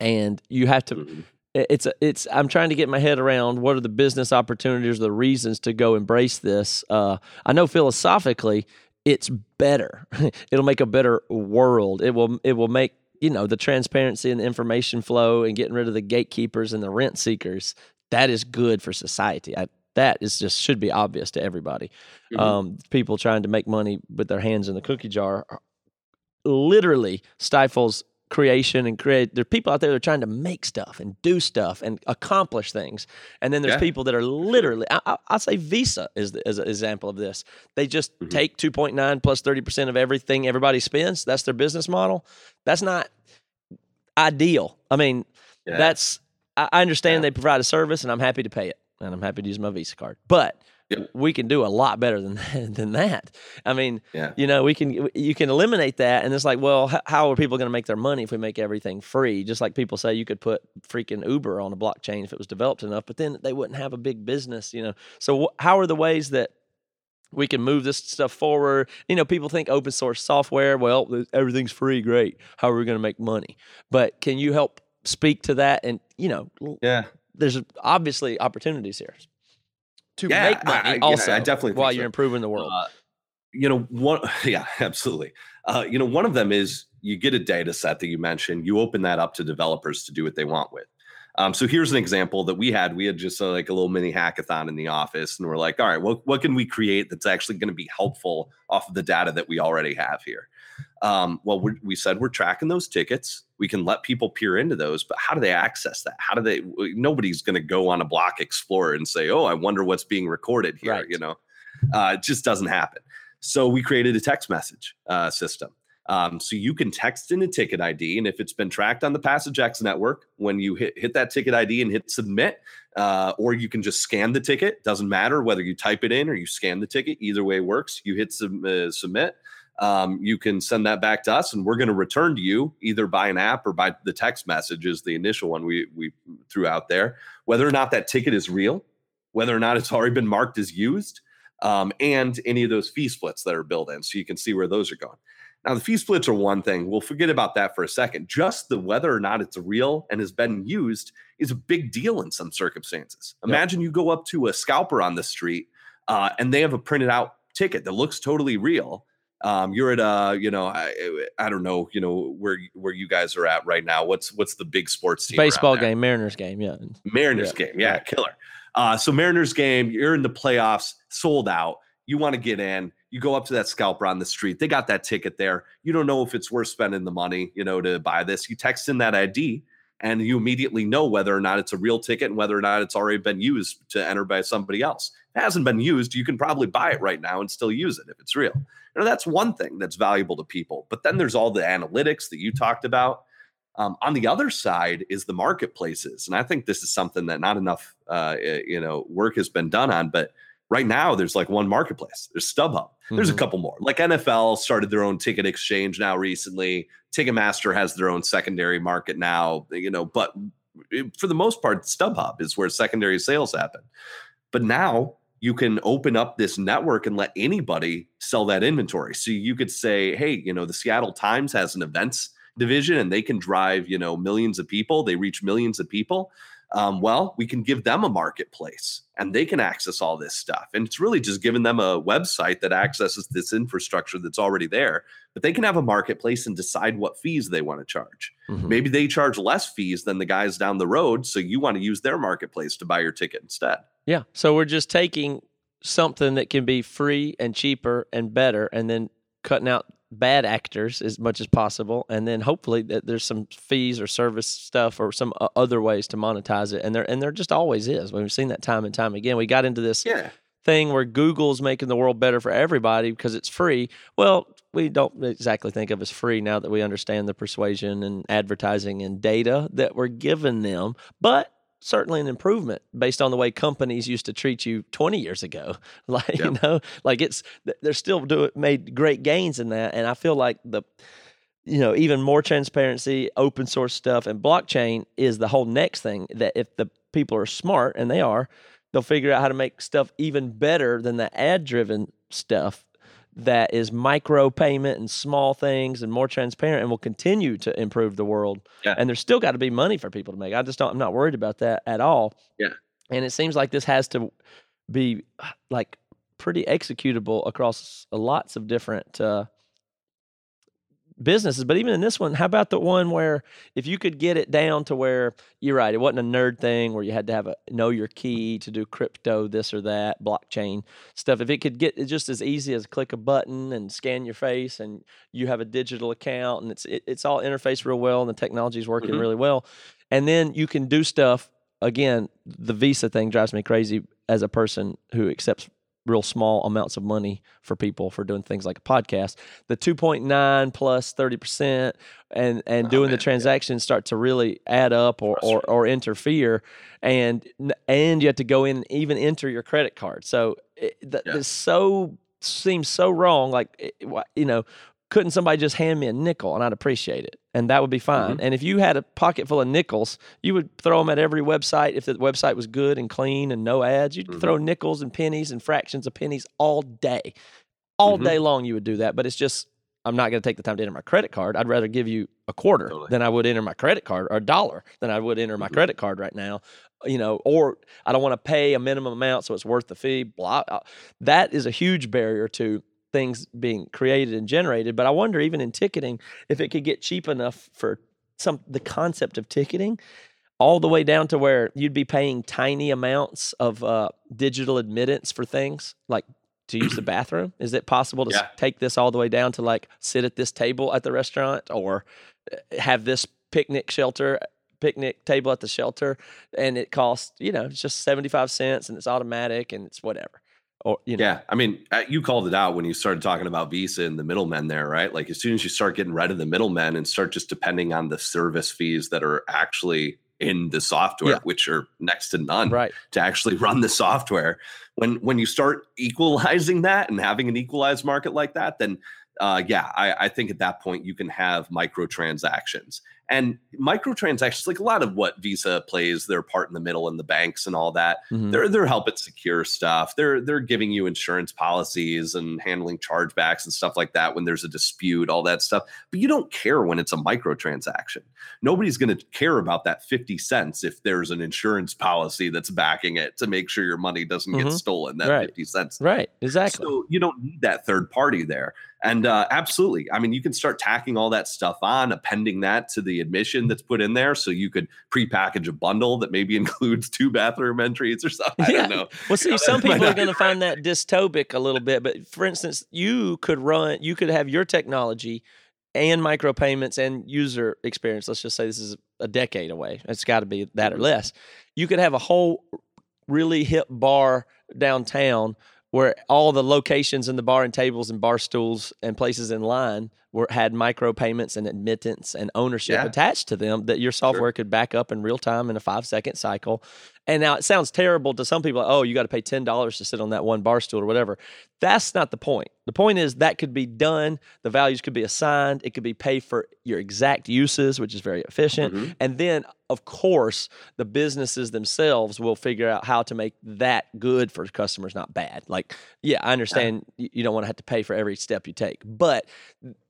and you have to Mhm. it's a- it's I'm trying to get my head around what are the business opportunities, the reasons to go embrace this. Uh, I know philosophically it's better. It'll make a better world. It will it will make you know the transparency and the information flow and getting rid of the gatekeepers and the rent seekers. That is good for society. I, that is just should be obvious to everybody. Mhm. Um, people trying to make money with their hands in the cookie jar literally stifles creation and create. There are people out there that are trying to make stuff and do stuff and accomplish things, and then there's Yeah. people that are literally. I, I, I'll say Visa is the, is an example of this. They just Mhm. take 2.9 plus plus 30 percent of everything everybody spends. That's their business model. That's not ideal. I mean, Yeah. that's I I understand Yeah. they provide a service, and I'm happy to pay it, and I'm happy to use my Visa card. But Yep. we can do a lot better than than that. I mean, Yeah. you know, we can you can eliminate that, and it's like, well, h- how are people going to make their money if we make everything free? Just like people say, you could put freaking Uber on a blockchain if it was developed enough, but then they wouldn't have a big business, you know. So, wh- how are the ways that we can move this stuff forward. You know, people think open source software, well, everything's free, great. How are we going to make money? But can you help speak to that? And, you know, Yeah. there's obviously opportunities here to Yeah, make money I- yeah, I also definitely while so. you're improving the world. Uh, you know, one, yeah, absolutely. Uh, you know, one of them is you get a data set that you mentioned, you open that up to developers to do what they want with. Um, so here's an example that we had. We had just uh, like a little mini hackathon in the office, and we're like, all right, what, what can we create that's actually going to be helpful off of the data that we already have here? Um, well, we we said we're tracking those tickets. We can let people peer into those, but how do they access that? How do they? Nobody's going to go on a Block Explorer and say, "Oh, I wonder what's being recorded here." Right. You know, uh, it just doesn't happen. So we created a text message uh, system. Um, so you can text in a ticket ID, and if it's been tracked on the PassageX network, when you hit hit that ticket ID and hit submit, uh, or you can just scan the ticket. Doesn't matter whether you type it in or you scan the ticket. Either way works. You hit sub, uh, submit. Um, you can send that back to us, and we're going to return to you either by an app or by the text message. Is the initial one we we threw out there. Whether or not that ticket is real, whether or not it's already been marked as used, um, and any of those fee splits that are built in, so you can see where those are going. Now, the fee splits are one thing. We'll forget about that for a second. Just the whether or not it's real and has been used is a big deal in some circumstances. Yep. Imagine you go up to a scalper on the street uh, and they have a printed out ticket that looks totally real. Um, you're at a, you know, I, I don't know, you know where where you guys are at right now. What's what's the big sports team? Baseball game, Mariners game, yeah. Mariners Yeah, game. Yeah, killer. Uh, so Mariners game, you're in the playoffs, sold out. You want to get in. You go up to that scalper on the street. They got that ticket there. You don't know if it's worth spending the money, you know, to buy this. You text in that ID and you immediately know whether or not it's a real ticket and whether or not it's already been used to enter by somebody else. If it hasn't been used, you can probably buy it right now and still use it if it's real. You know, that's one thing that's valuable to people. But then there's all the analytics that you talked about. Um, on the other side is the marketplaces, and I think this is something that not enough, uh, eh, you know, work has been done on. But right now, there's like one marketplace. There's StubHub. There's a Mhm. couple more. Like NFL started their own ticket exchange now recently. Ticketmaster has their own secondary market now. You know, but for the most part, StubHub is where secondary sales happen. But now you can open up this network and let anybody sell that inventory. So you could say, hey, you know, the Seattle Times has an events division and they can drive, you know, millions of people, they reach millions of people. Um, well, we can give them a marketplace and they can access all this stuff. And it's really just giving them a website that accesses this infrastructure that's already there. But they can have a marketplace and decide what fees they want to charge. Mhm. Maybe they charge less fees than the guys down the road. So you want to use their marketplace to buy your ticket instead. Yeah. So we're just taking something that can be free and cheaper and better, and then cutting out bad actors as much as possible, and then hopefully that there's some fees or service stuff or some uh, other ways to monetize it, and there and there just always is. We've seen that time and time again. We got into this Yeah. thing where Google's making the world better for everybody because it's free. Well, we don't exactly think of as free now that we understand the persuasion and advertising and data that we're giving them, but certainly an improvement based on the way companies used to treat you 20 years ago. Like, you know, like it's they're still doing made great gains in that and I feel like the you know, even more transparency, open source stuff and blockchain is the whole next thing that if the people are smart and they are, they'll figure out how to make stuff even better than the ad driven stuff that is micro payment and small things and more transparent and will continue to improve the world. Yeah. And there's still got to be money for people to make. I just don't I'm not worried about that at all. Yeah. And it seems like this has to be like pretty executable across lots of different uh businesses. But even in this one, how about the one where if you could get it down to where you're right, it wasn't a nerd thing where you had to have a know your key to do crypto, this or that, blockchain stuff. If it could get it just as easy as click a button and scan your face, and you have a digital account, and it's it, it's all interfaced real well, and the technology is working Mhm. really well, and then you can do stuff. Again, the Visa thing drives me crazy as a person who accepts real small amounts of money for people for doing things like a podcast the 2.9 plus 30% and and Oh, doing man, the yeah. transactions start to really add up or, or or interfere and and you have to go in and even enter your credit card so it, Yeah. so seems so wrong like why- you know couldn't somebody just hand me a nickel and I'd appreciate it and that would be fine Mm-hmm. and if you had a pocket full of nickels you would throw them at every website if the website was good and clean and no ads you'd Mhm. throw nickels and pennies and fractions of pennies all day all Mhm. day long you would do that but it's just i'm not going to take the time to enter my credit card i'd rather give you a quarter Totally. than i would enter my credit card or a dollar than i would enter my Mhm. credit card right now you know or i don't want to pay a minimum amount so it's worth the fee blah uh, that is a huge barrier to things being created and generated but i wonder even in ticketing if it could get cheap enough for some the concept of ticketing all the way down to where you'd be paying tiny amounts of uh, digital admittance for things like to use the bathroom. Is it possible to Yeah. take this all the way down to like sit at this table at the restaurant or uh, have this picnic shelter picnic table at the shelter and it costs you know it's just 75 cents and it's automatic and it's whatever or you know Yeah, I mean, uh, you called it out when you started talking about Visa and the middlemen there, right? Like as soon as you start getting rid of the middlemen and start just depending on the service fees that are actually in the software, Yeah. which are next to none, right to actually run the software. When when you start equalizing that and having an equalized market like that, then uh, yeah, I, I think at that point you can have microtransactions. And microtransactions, like a lot of what Visa plays their part in the middle and the banks and all that, Mhm. they're they're helping secure stuff. They're they're giving you insurance policies and handling chargebacks and stuff like that when there's a dispute, all that stuff. But you don't care when it's a microtransaction. Nobody's going to care about that 50 cents if there's an insurance policy that's backing it to make sure your money doesn't get Mhm. stolen. That Right. 50 cents. right exactly So you don't need that third party there. And uh, absolutely, I mean, you can start tacking all that stuff on, appending that to the admission that's put in there. So you could prepackage a bundle that maybe includes two bathroom entries or something. I Yeah. don't know. Well, see, some people are going to find that dystopic a little bit. But for instance, you could run, you could have your technology and micropayments and user experience. Let's just say this is a decade away. It's got to be that or Mhm. less. You could have a whole really hip bar downtown where all the locations and the bar and tables and bar stools and places in line were had micro payments and admittance and ownership Yeah. attached to them that your software could back up in real time in a five second cycle. And now it sounds terrible to some people. Oh, you got to pay ten dollars to sit on that one bar stool or whatever. That's not the point. The point is that could be done. The values could be assigned. It could be paid for your exact uses, which is very efficient. Mhm. And then, of course, the businesses themselves will figure out how to make that good for customers, not bad. Like, yeah, I understand y- you don't want to have to pay for every step you take, but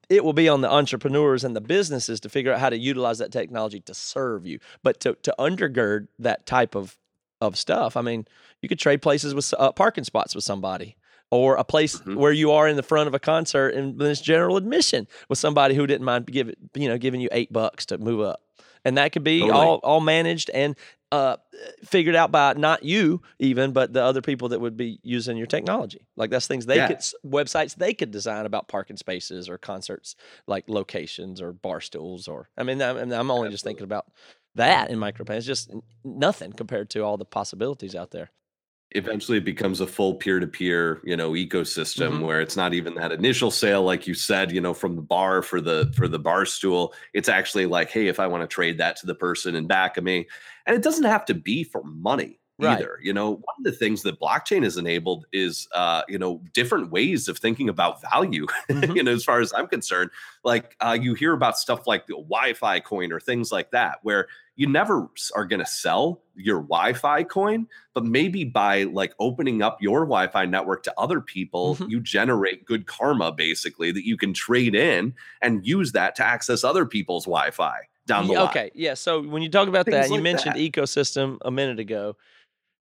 it will be on the entrepreneurs and the businesses to figure out how to utilize that technology to serve you. But to, to undergird that type of of stuff, I mean, you could trade places with uh, parking spots with somebody. Or a place Mhm. where you are in the front of a concert and then it's general admission with somebody who didn't mind give it, you know, giving you eight bucks to move up, and that could be Totally. all all managed and uh, figured out by not you even, but the other people that would be using your technology. Like that's things they Yeah. could websites they could design about parking spaces or concerts, like locations or bar stools. Or I mean, I'm, I'm only just thinking about that in micropayments. It's just nothing compared to all the possibilities out there. eventually it becomes a full peer-to-peer you know ecosystem Mhm. where it's not even that initial sale like you said you know from the bar for the for the bar stool it's actually like hey if i want to trade that to the person in back of me and it doesn't have to be for money Right. either you know one of the things that blockchain has enabled is uh you know different ways of thinking about value Mhm. you know as far as i'm concerned like uh you hear about stuff like the wi-fi coin or things like that where you never are going to sell your wi-fi coin but maybe by like opening up your wi-fi network to other people Mhm. you generate good karma basically that you can trade in and use that to access other people's wi-fi down the Yeah, line okay, yeah. So when you talk about that, Things and you mentioned that. ecosystem a minute ago,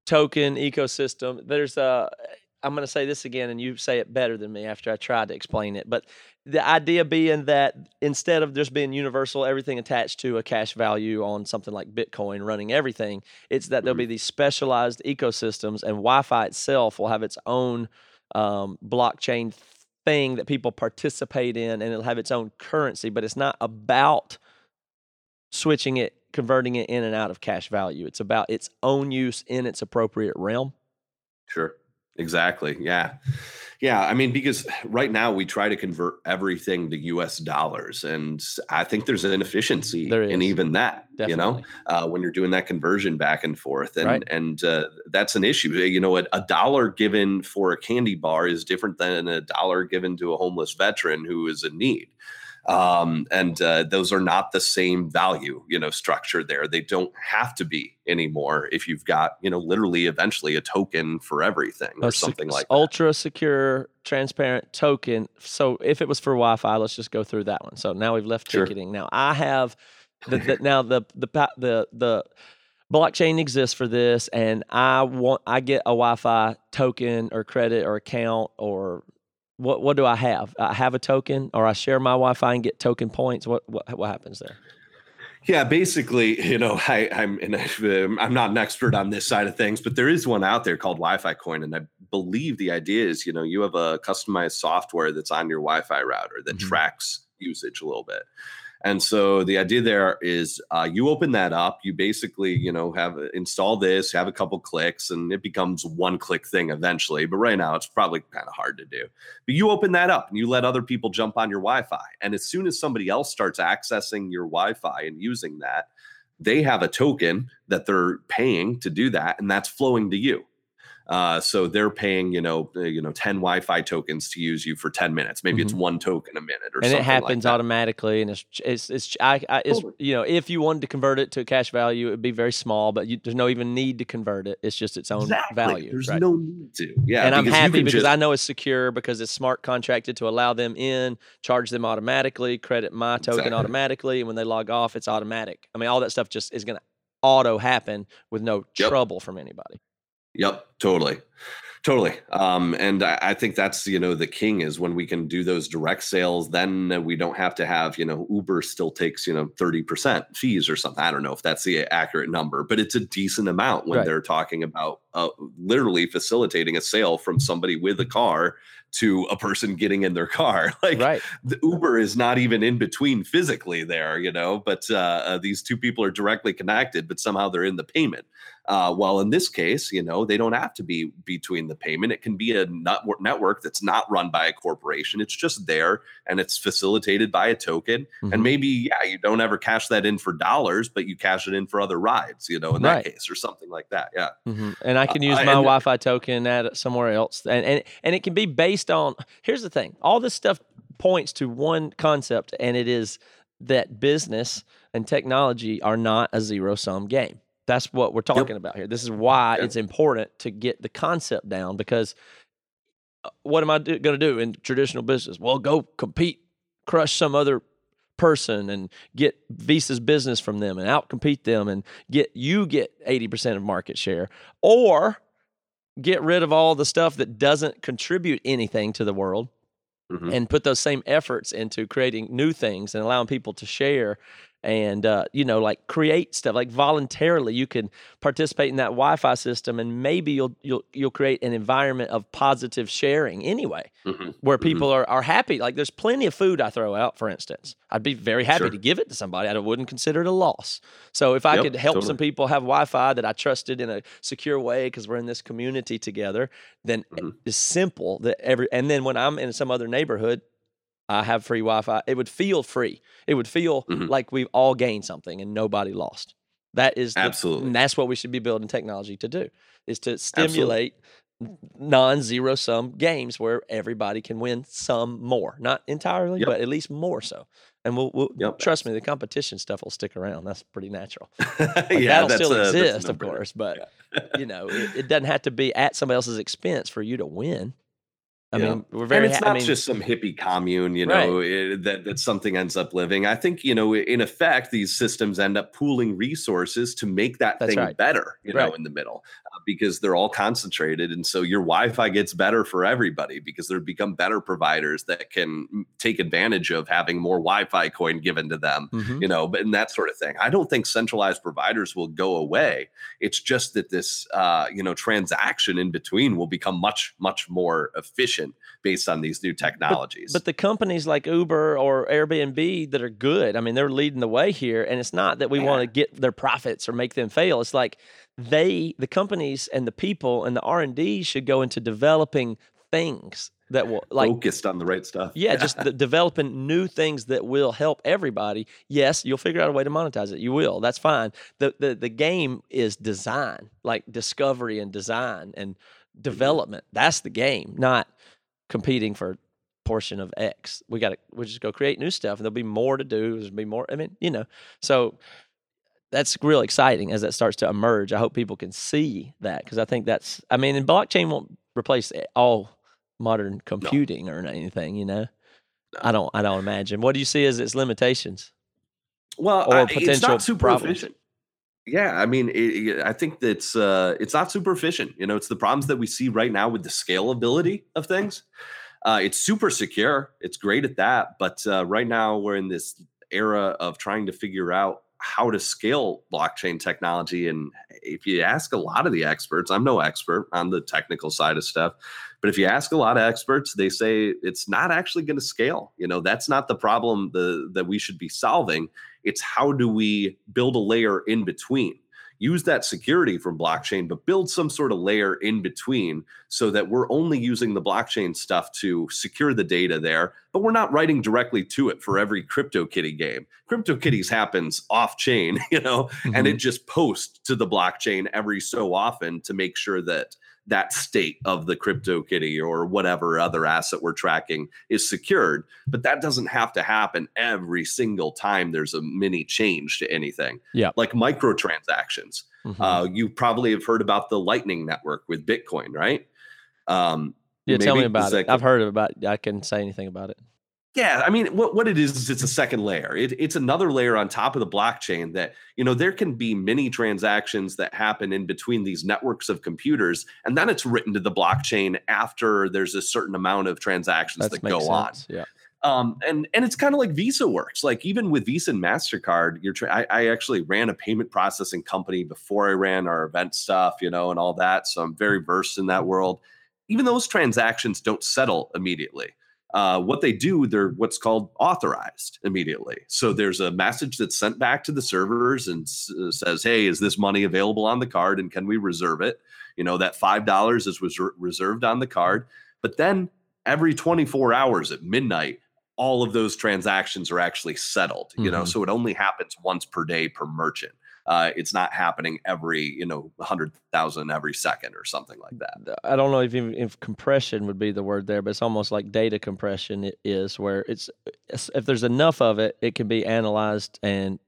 token ecosystem. There's a. I'm going to say this again, and you say it better than me after I tried to explain it. But the idea being that instead of just being universal, everything attached to a cash value on something like Bitcoin running everything, it's that there'll be these specialized ecosystems, and Wi-Fi itself will have its own um, blockchain thing that people participate in, and it'll have its own currency. But it's not about switching it, converting it in and out of cash value. It's about its own use in its appropriate realm. Sure. Exactly. Yeah. Yeah. I mean, because right now we try to convert everything to US dollars. And I think there's an inefficiency There in even that, you know, uh, when you're doing that conversion back and forth. And, Right. and uh, that's an issue. You know, a, a dollar given for a candy bar is different than a dollar given to a homeless veteran who is in need. Um, and uh, those are not the same value, you know, structure there. They don't have to be anymore if you've got, you know, literally eventually a token for everything or A sec- something like that. ultra secure, transparent token. So if it was for Wi-Fi, let's just go through that one. So now we've left Sure. ticketing. Now I have the, the now the the pa- the the blockchain exists for this, and I want I get a Wi-Fi token or credit or account or what what do I have? I have a token, or I share my Wi-Fi and get token points. What what what happens there? Yeah, basically, you know, I, I'm and I- I'm not an expert on this side of things, but there is one out there called Wi-Fi Coin, and I believe the idea is, you know, you have a customized software that's on your Wi-Fi router that Mhm. tracks usage a little bit. And so the idea there is uh, you open that up, you basically, you know, have install this, have a couple clicks, and it becomes one click thing eventually. But right now, it's probably kind of hard to do. But you open that up and you let other people jump on your Wi-Fi, and as soon as somebody else starts accessing your Wi-Fi and using that, they have a token that they're paying to do that, and that's flowing to you. Uh, so they're paying, you know, uh, you know, ten Wi-Fi tokens to use you for ten minutes. Maybe it's one token a minute, or Mm-hmm. and something it happens like automatically and it's it's it's, I, I, it's Totally. you know if you wanted to convert it to a cash value it'd be very small but you, there's no even need to convert it it's just its own Exactly. value There's right? no need to. Yeah, and I'm happy because just- I know it's secure because it's smart contracted to allow them in, charge them automatically, credit my token Exactly. automatically, and when they log off, it's automatic. I mean, all that stuff just is going to auto happen with no Yep. trouble from anybody. Yep, totally. Totally. Um, and I, I think that's, you know, the king is when we can do those direct sales, then we don't have to have, you know, Uber still takes, you know, 30% fees or something. I don't know if that's the accurate number, but it's a decent amount when Right. they're talking about uh, literally facilitating a sale from somebody with a car to a person getting in their car. Like Right. the Uber is not even in between physically there, you know, but uh, uh, these two people are directly connected, but somehow they're in the payment. Uh, while in this case, you know, they don't have to be between the payment. It can be a network network that's not run by a corporation. It's just there and it's facilitated by a token. Mhm. And maybe, yeah, you don't ever cash that in for dollars, but you cash it in for other rides, you know, in Right. that case or something like that. Yeah. Mhm. And I can Uh, use I- my Wi-Fi token at somewhere else, and, and and it can be based on. Here's the thing: all this stuff points to one concept, and it is that business and technology are not a zero-sum game. That's what we're talking about here. This is why Yep. it's important to get the concept down because uh, what am I do, going to do in traditional business? Well, go compete, crush some other person and get Visa's business from them and outcompete them and get you get 80% of market share or get rid of all the stuff that doesn't contribute anything to the world Mhm. and put those same efforts into creating new things and allowing people to share and uh, you know like create stuff like voluntarily you can participate in that wi-fi system and maybe you'll you'll you'll create an environment of positive sharing anyway Mhm. where Mhm. people are, are happy like there's plenty of food i throw out for instance i'd be very happy Sure. to give it to somebody i wouldn't consider it a loss so if i Yep, could help some people have wi-fi that i trusted in a secure way because we're in this community together then Mhm. it's simple that every and then when i'm in some other neighborhood I have free Wi-Fi. It would feel free. It would feel Mhm. like we've all gained something and nobody lost. That is the- Absolutely. and that's what we should be building technology to do. Is to stimulate non-zero sum games where everybody can win some more, not entirely, Yep. but at least more so. And we'll, we'll Yep. trust me, the competition stuff will stick around. That's pretty natural. Like, yeah, that'll that's still a- exist, of course, but you know, it, it doesn't have to be at somebody else's expense for you to win. I Yeah. mean, we're very. and it's not I mean, just some hippie commune, you Right. know, it- that that something ends up living. I think you know, in effect, these systems end up pooling resources to make that That's thing right. better, you know, in the middle, because they're all concentrated, and so your Wi-Fi gets better for everybody because there become better providers that can take advantage of having more Wi-Fi coin given to them mhm. you know, but and that sort of thing. I don't think centralized providers will go away. It's just that this, uh, you know, transaction in between will become much, much more efficient based on these new technologies. But the companies like Uber or Airbnb that are good, I mean, they're leading the way here. And it's not that we want to get their profits or make them fail. It's like they, the companies and the people and the R and D should go into developing things that will like focused on the right stuff. yeah, just the, developing new things that will help everybody. Yes, you'll figure out a way to monetize it. You will. That's fine. The the the game is design, like discovery and design and Mm-hmm. development. That's the game, not competing for portion of X. We got to we just go create new stuff and there'll be more to do. There'll be more. I mean, you know. So that's real exciting as that starts to emerge. I hope people can see that because I think that's I mean, and blockchain won't replace all modern computing or anything, you know. I don't I don't imagine. What do you see as its limitations? well, or I- it's potential not super problems. efficient. Yeah, I mean, it, it- I think that's uh, it's not super efficient. You know, it's the problems that we see right now with the scalability of things. Uh, it's super secure. It's great at that, but uh, right now we're in this era of trying to figure out how to scale blockchain technology. And if you ask a lot of the experts, I'm no expert on the technical side of stuff, but if you ask a lot of experts, they say it's not actually going to scale. You know, that's not the problem the, that we should be solving. It's how do we build a layer in between? Use that security from blockchain, but build some sort of layer in between so that we're only using the blockchain stuff to secure the data there, but we're not writing directly to it for every CryptoKitty game. CryptoKitties happens off chain, you know, and mm-hmm. it just posts to the blockchain every so often to make sure that that state of the CryptoKitty or whatever other asset we're tracking is secured. But that doesn't have to happen every single time there's a mini change to anything. Yeah. Like microtransactions. Mhm. Uh, you probably have heard about the Lightning Network with Bitcoin, right? Um, yeah, tell me about it. I've heard about. I can say anything about it. Yeah, I mean, what, what it is is it's a second layer. It, it's another layer on top of the blockchain that you know there can be many transactions that happen in between these networks of computers, and then it's written to the blockchain after there's a certain amount of transactions That that go on. Yeah. Um, and and it's kind of like Visa works. Like even with Visa and Mastercard, you're. Tra- I, I actually ran a payment processing company before I ran our event stuff, you know, and all that. So I'm very versed in that world. Even those transactions don't settle immediately. Uh, what they do, they're what's called authorized immediately. So there's a message that's sent back to the servers and s- uh, says, "Hey, is this money available on the card, and can we reserve it?" You know that five dollars is reser- reserved on the card, but then every 24 hours at midnight, all of those transactions are actually settled. You know, Mhm. so it only happens once per day per merchant. Uh, it's not happening every you know 100,000 every second or something like that. I don't know if even if compression would be the word there, but it's almost like data compression it is where it's if there's enough of it, it can be analyzed and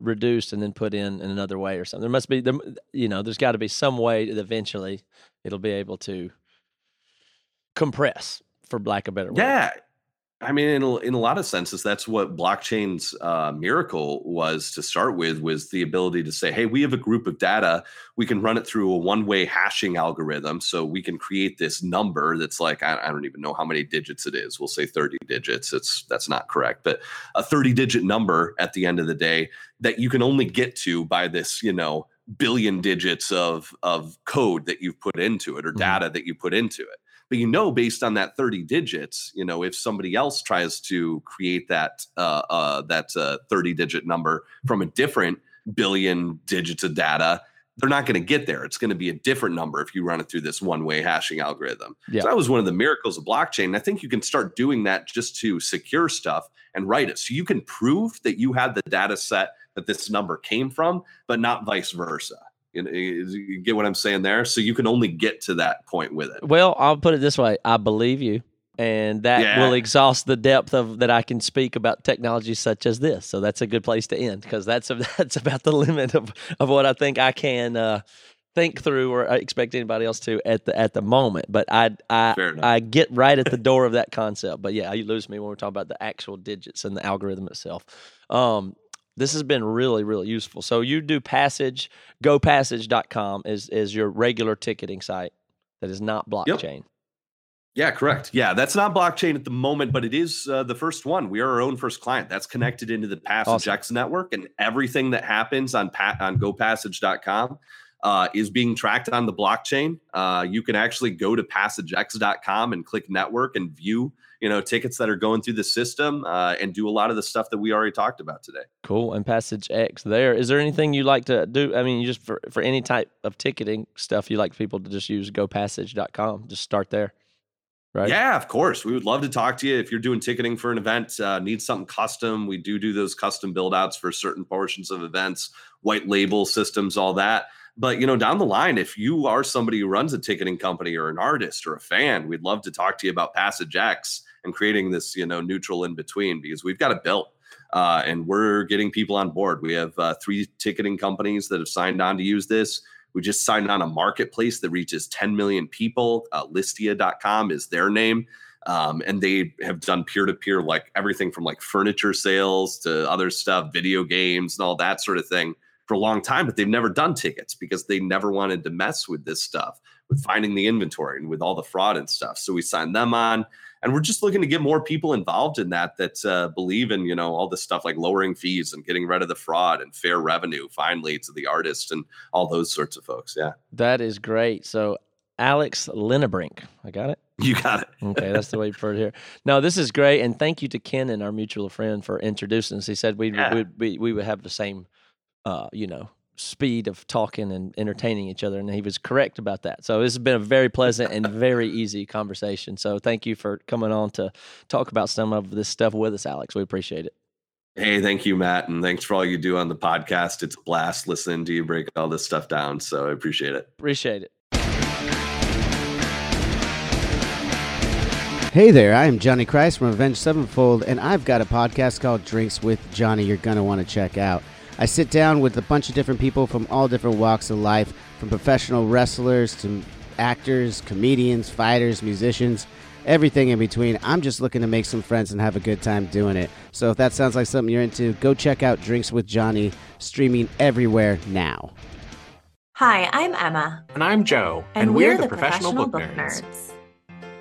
reduced and then put in in another way or something. There must be there, you know, there's got to be some way that eventually it'll be able to compress, for lack of a better word. Yeah. I mean, in a, in a lot of senses, that's what blockchain's uh, miracle was to start with, was the ability to say, hey, we have a group of data. We can run it through a one-way hashing algorithm. So we can create this number that's like, I, I don't even know how many digits it is. We'll say 30 digits. It's That's not correct, but a 30-digit number at the end of the day that you can only get to by this, you know, billion digits of, of code that you've put into it or Mhm. data that you put into it but you know based on that 30 digits you know if somebody else tries to create that uh, uh that uh, 30 digit number from a different billion digits of data they're not going to get there. It's going to be a different number if you run it through this one way hashing algorithm. Yeah. so that was one of the miracles of blockchain and i think you can start doing that just to secure stuff and write it. So you can prove that you had the data set that this number came from but not vice versa you, know, you you get what i'm saying there so you can only get to that point with it Well, I'll put it this way: I believe you, and that Yeah. will exhaust the depth of that I can speak about technology such as this. So that's a good place to end because that's a, that's about the limit of of what I think I can uh, think through or expect anybody else to at the at the moment. But I I I get right at the door of that concept. But yeah, you lose me when we're talking about the actual digits and the algorithm itself. Um, this has been really, really useful. So you do Passage, gopassage.com is is your regular ticketing site that is not blockchain. Yeah, correct. Yeah, that's not blockchain at the moment, but it is uh, the first one. We are our own first client. That's connected into the Passage Awesome. X network, and everything that happens on pa- on GoPassage.com uh, is being tracked on the blockchain. Uh, you can actually go to PassageX.com and click network and view, you know, tickets that are going through the system uh, and do a lot of the stuff that we already talked about today. Cool. And Passage X there. Is there anything you like to do? I mean, you just for, for any type of ticketing stuff, you like people to just use gopassage.com. Just start there. Right. Yeah, of course. We would love to talk to you if you're doing ticketing for an event, uh, need something custom. We do do those custom build outs for certain portions of events, white label systems, all that. But you know, down the line, if you are somebody who runs a ticketing company or an artist or a fan, we'd love to talk to you about Passage X and creating this, you know, neutral in between because we've got it built. Uh, and we're getting people on board. We have uh, three ticketing companies that have signed on to use this. We just signed on a marketplace that reaches 10 million people. Uh, Listia.com is their name. Um, and they have done peer to peer, like everything from like furniture sales to other stuff, video games, and all that sort of thing for a long time. But they've never done tickets because they never wanted to mess with this stuff, with finding the inventory and with all the fraud and stuff. So we signed them on. And we're just looking to get more people involved in that that uh, believe in you know all this stuff like lowering fees and getting rid of the fraud and fair revenue finally to the artist and all those sorts of folks. Yeah, That is great. So Alex Linebrink. I got it. you got it. Okay, that's the way you prefer it here. No, this is great, and thank you to Ken and our mutual friend for introducing us. He said we'd, Yeah. we'd we we would have the same, uh, you know, speed of talking and entertaining each other, and he was correct about that. So this has been a very pleasant and very easy conversation. So thank you for coming on to talk about some of this stuff with us, Alex. We appreciate it. Hey, thank you, Matt, and thanks for all you do on the podcast. It's a blast listening to you break all this stuff down. So I appreciate it. Appreciate it. Hey there, I am Johnny Christ from Avenged Sevenfold, and I've got a podcast called Drinks with Johnny you're going to want to check out. I sit down with a bunch of different people from all different walks of life, from professional wrestlers to actors, comedians, fighters, musicians, everything in between. I'm just looking to make some friends and have a good time doing it. So if that sounds like something you're into, go check out Drinks with Johnny, streaming everywhere now. Hi, I'm Emma, And I'm Joe, and, we're, the, professional, book, nerds.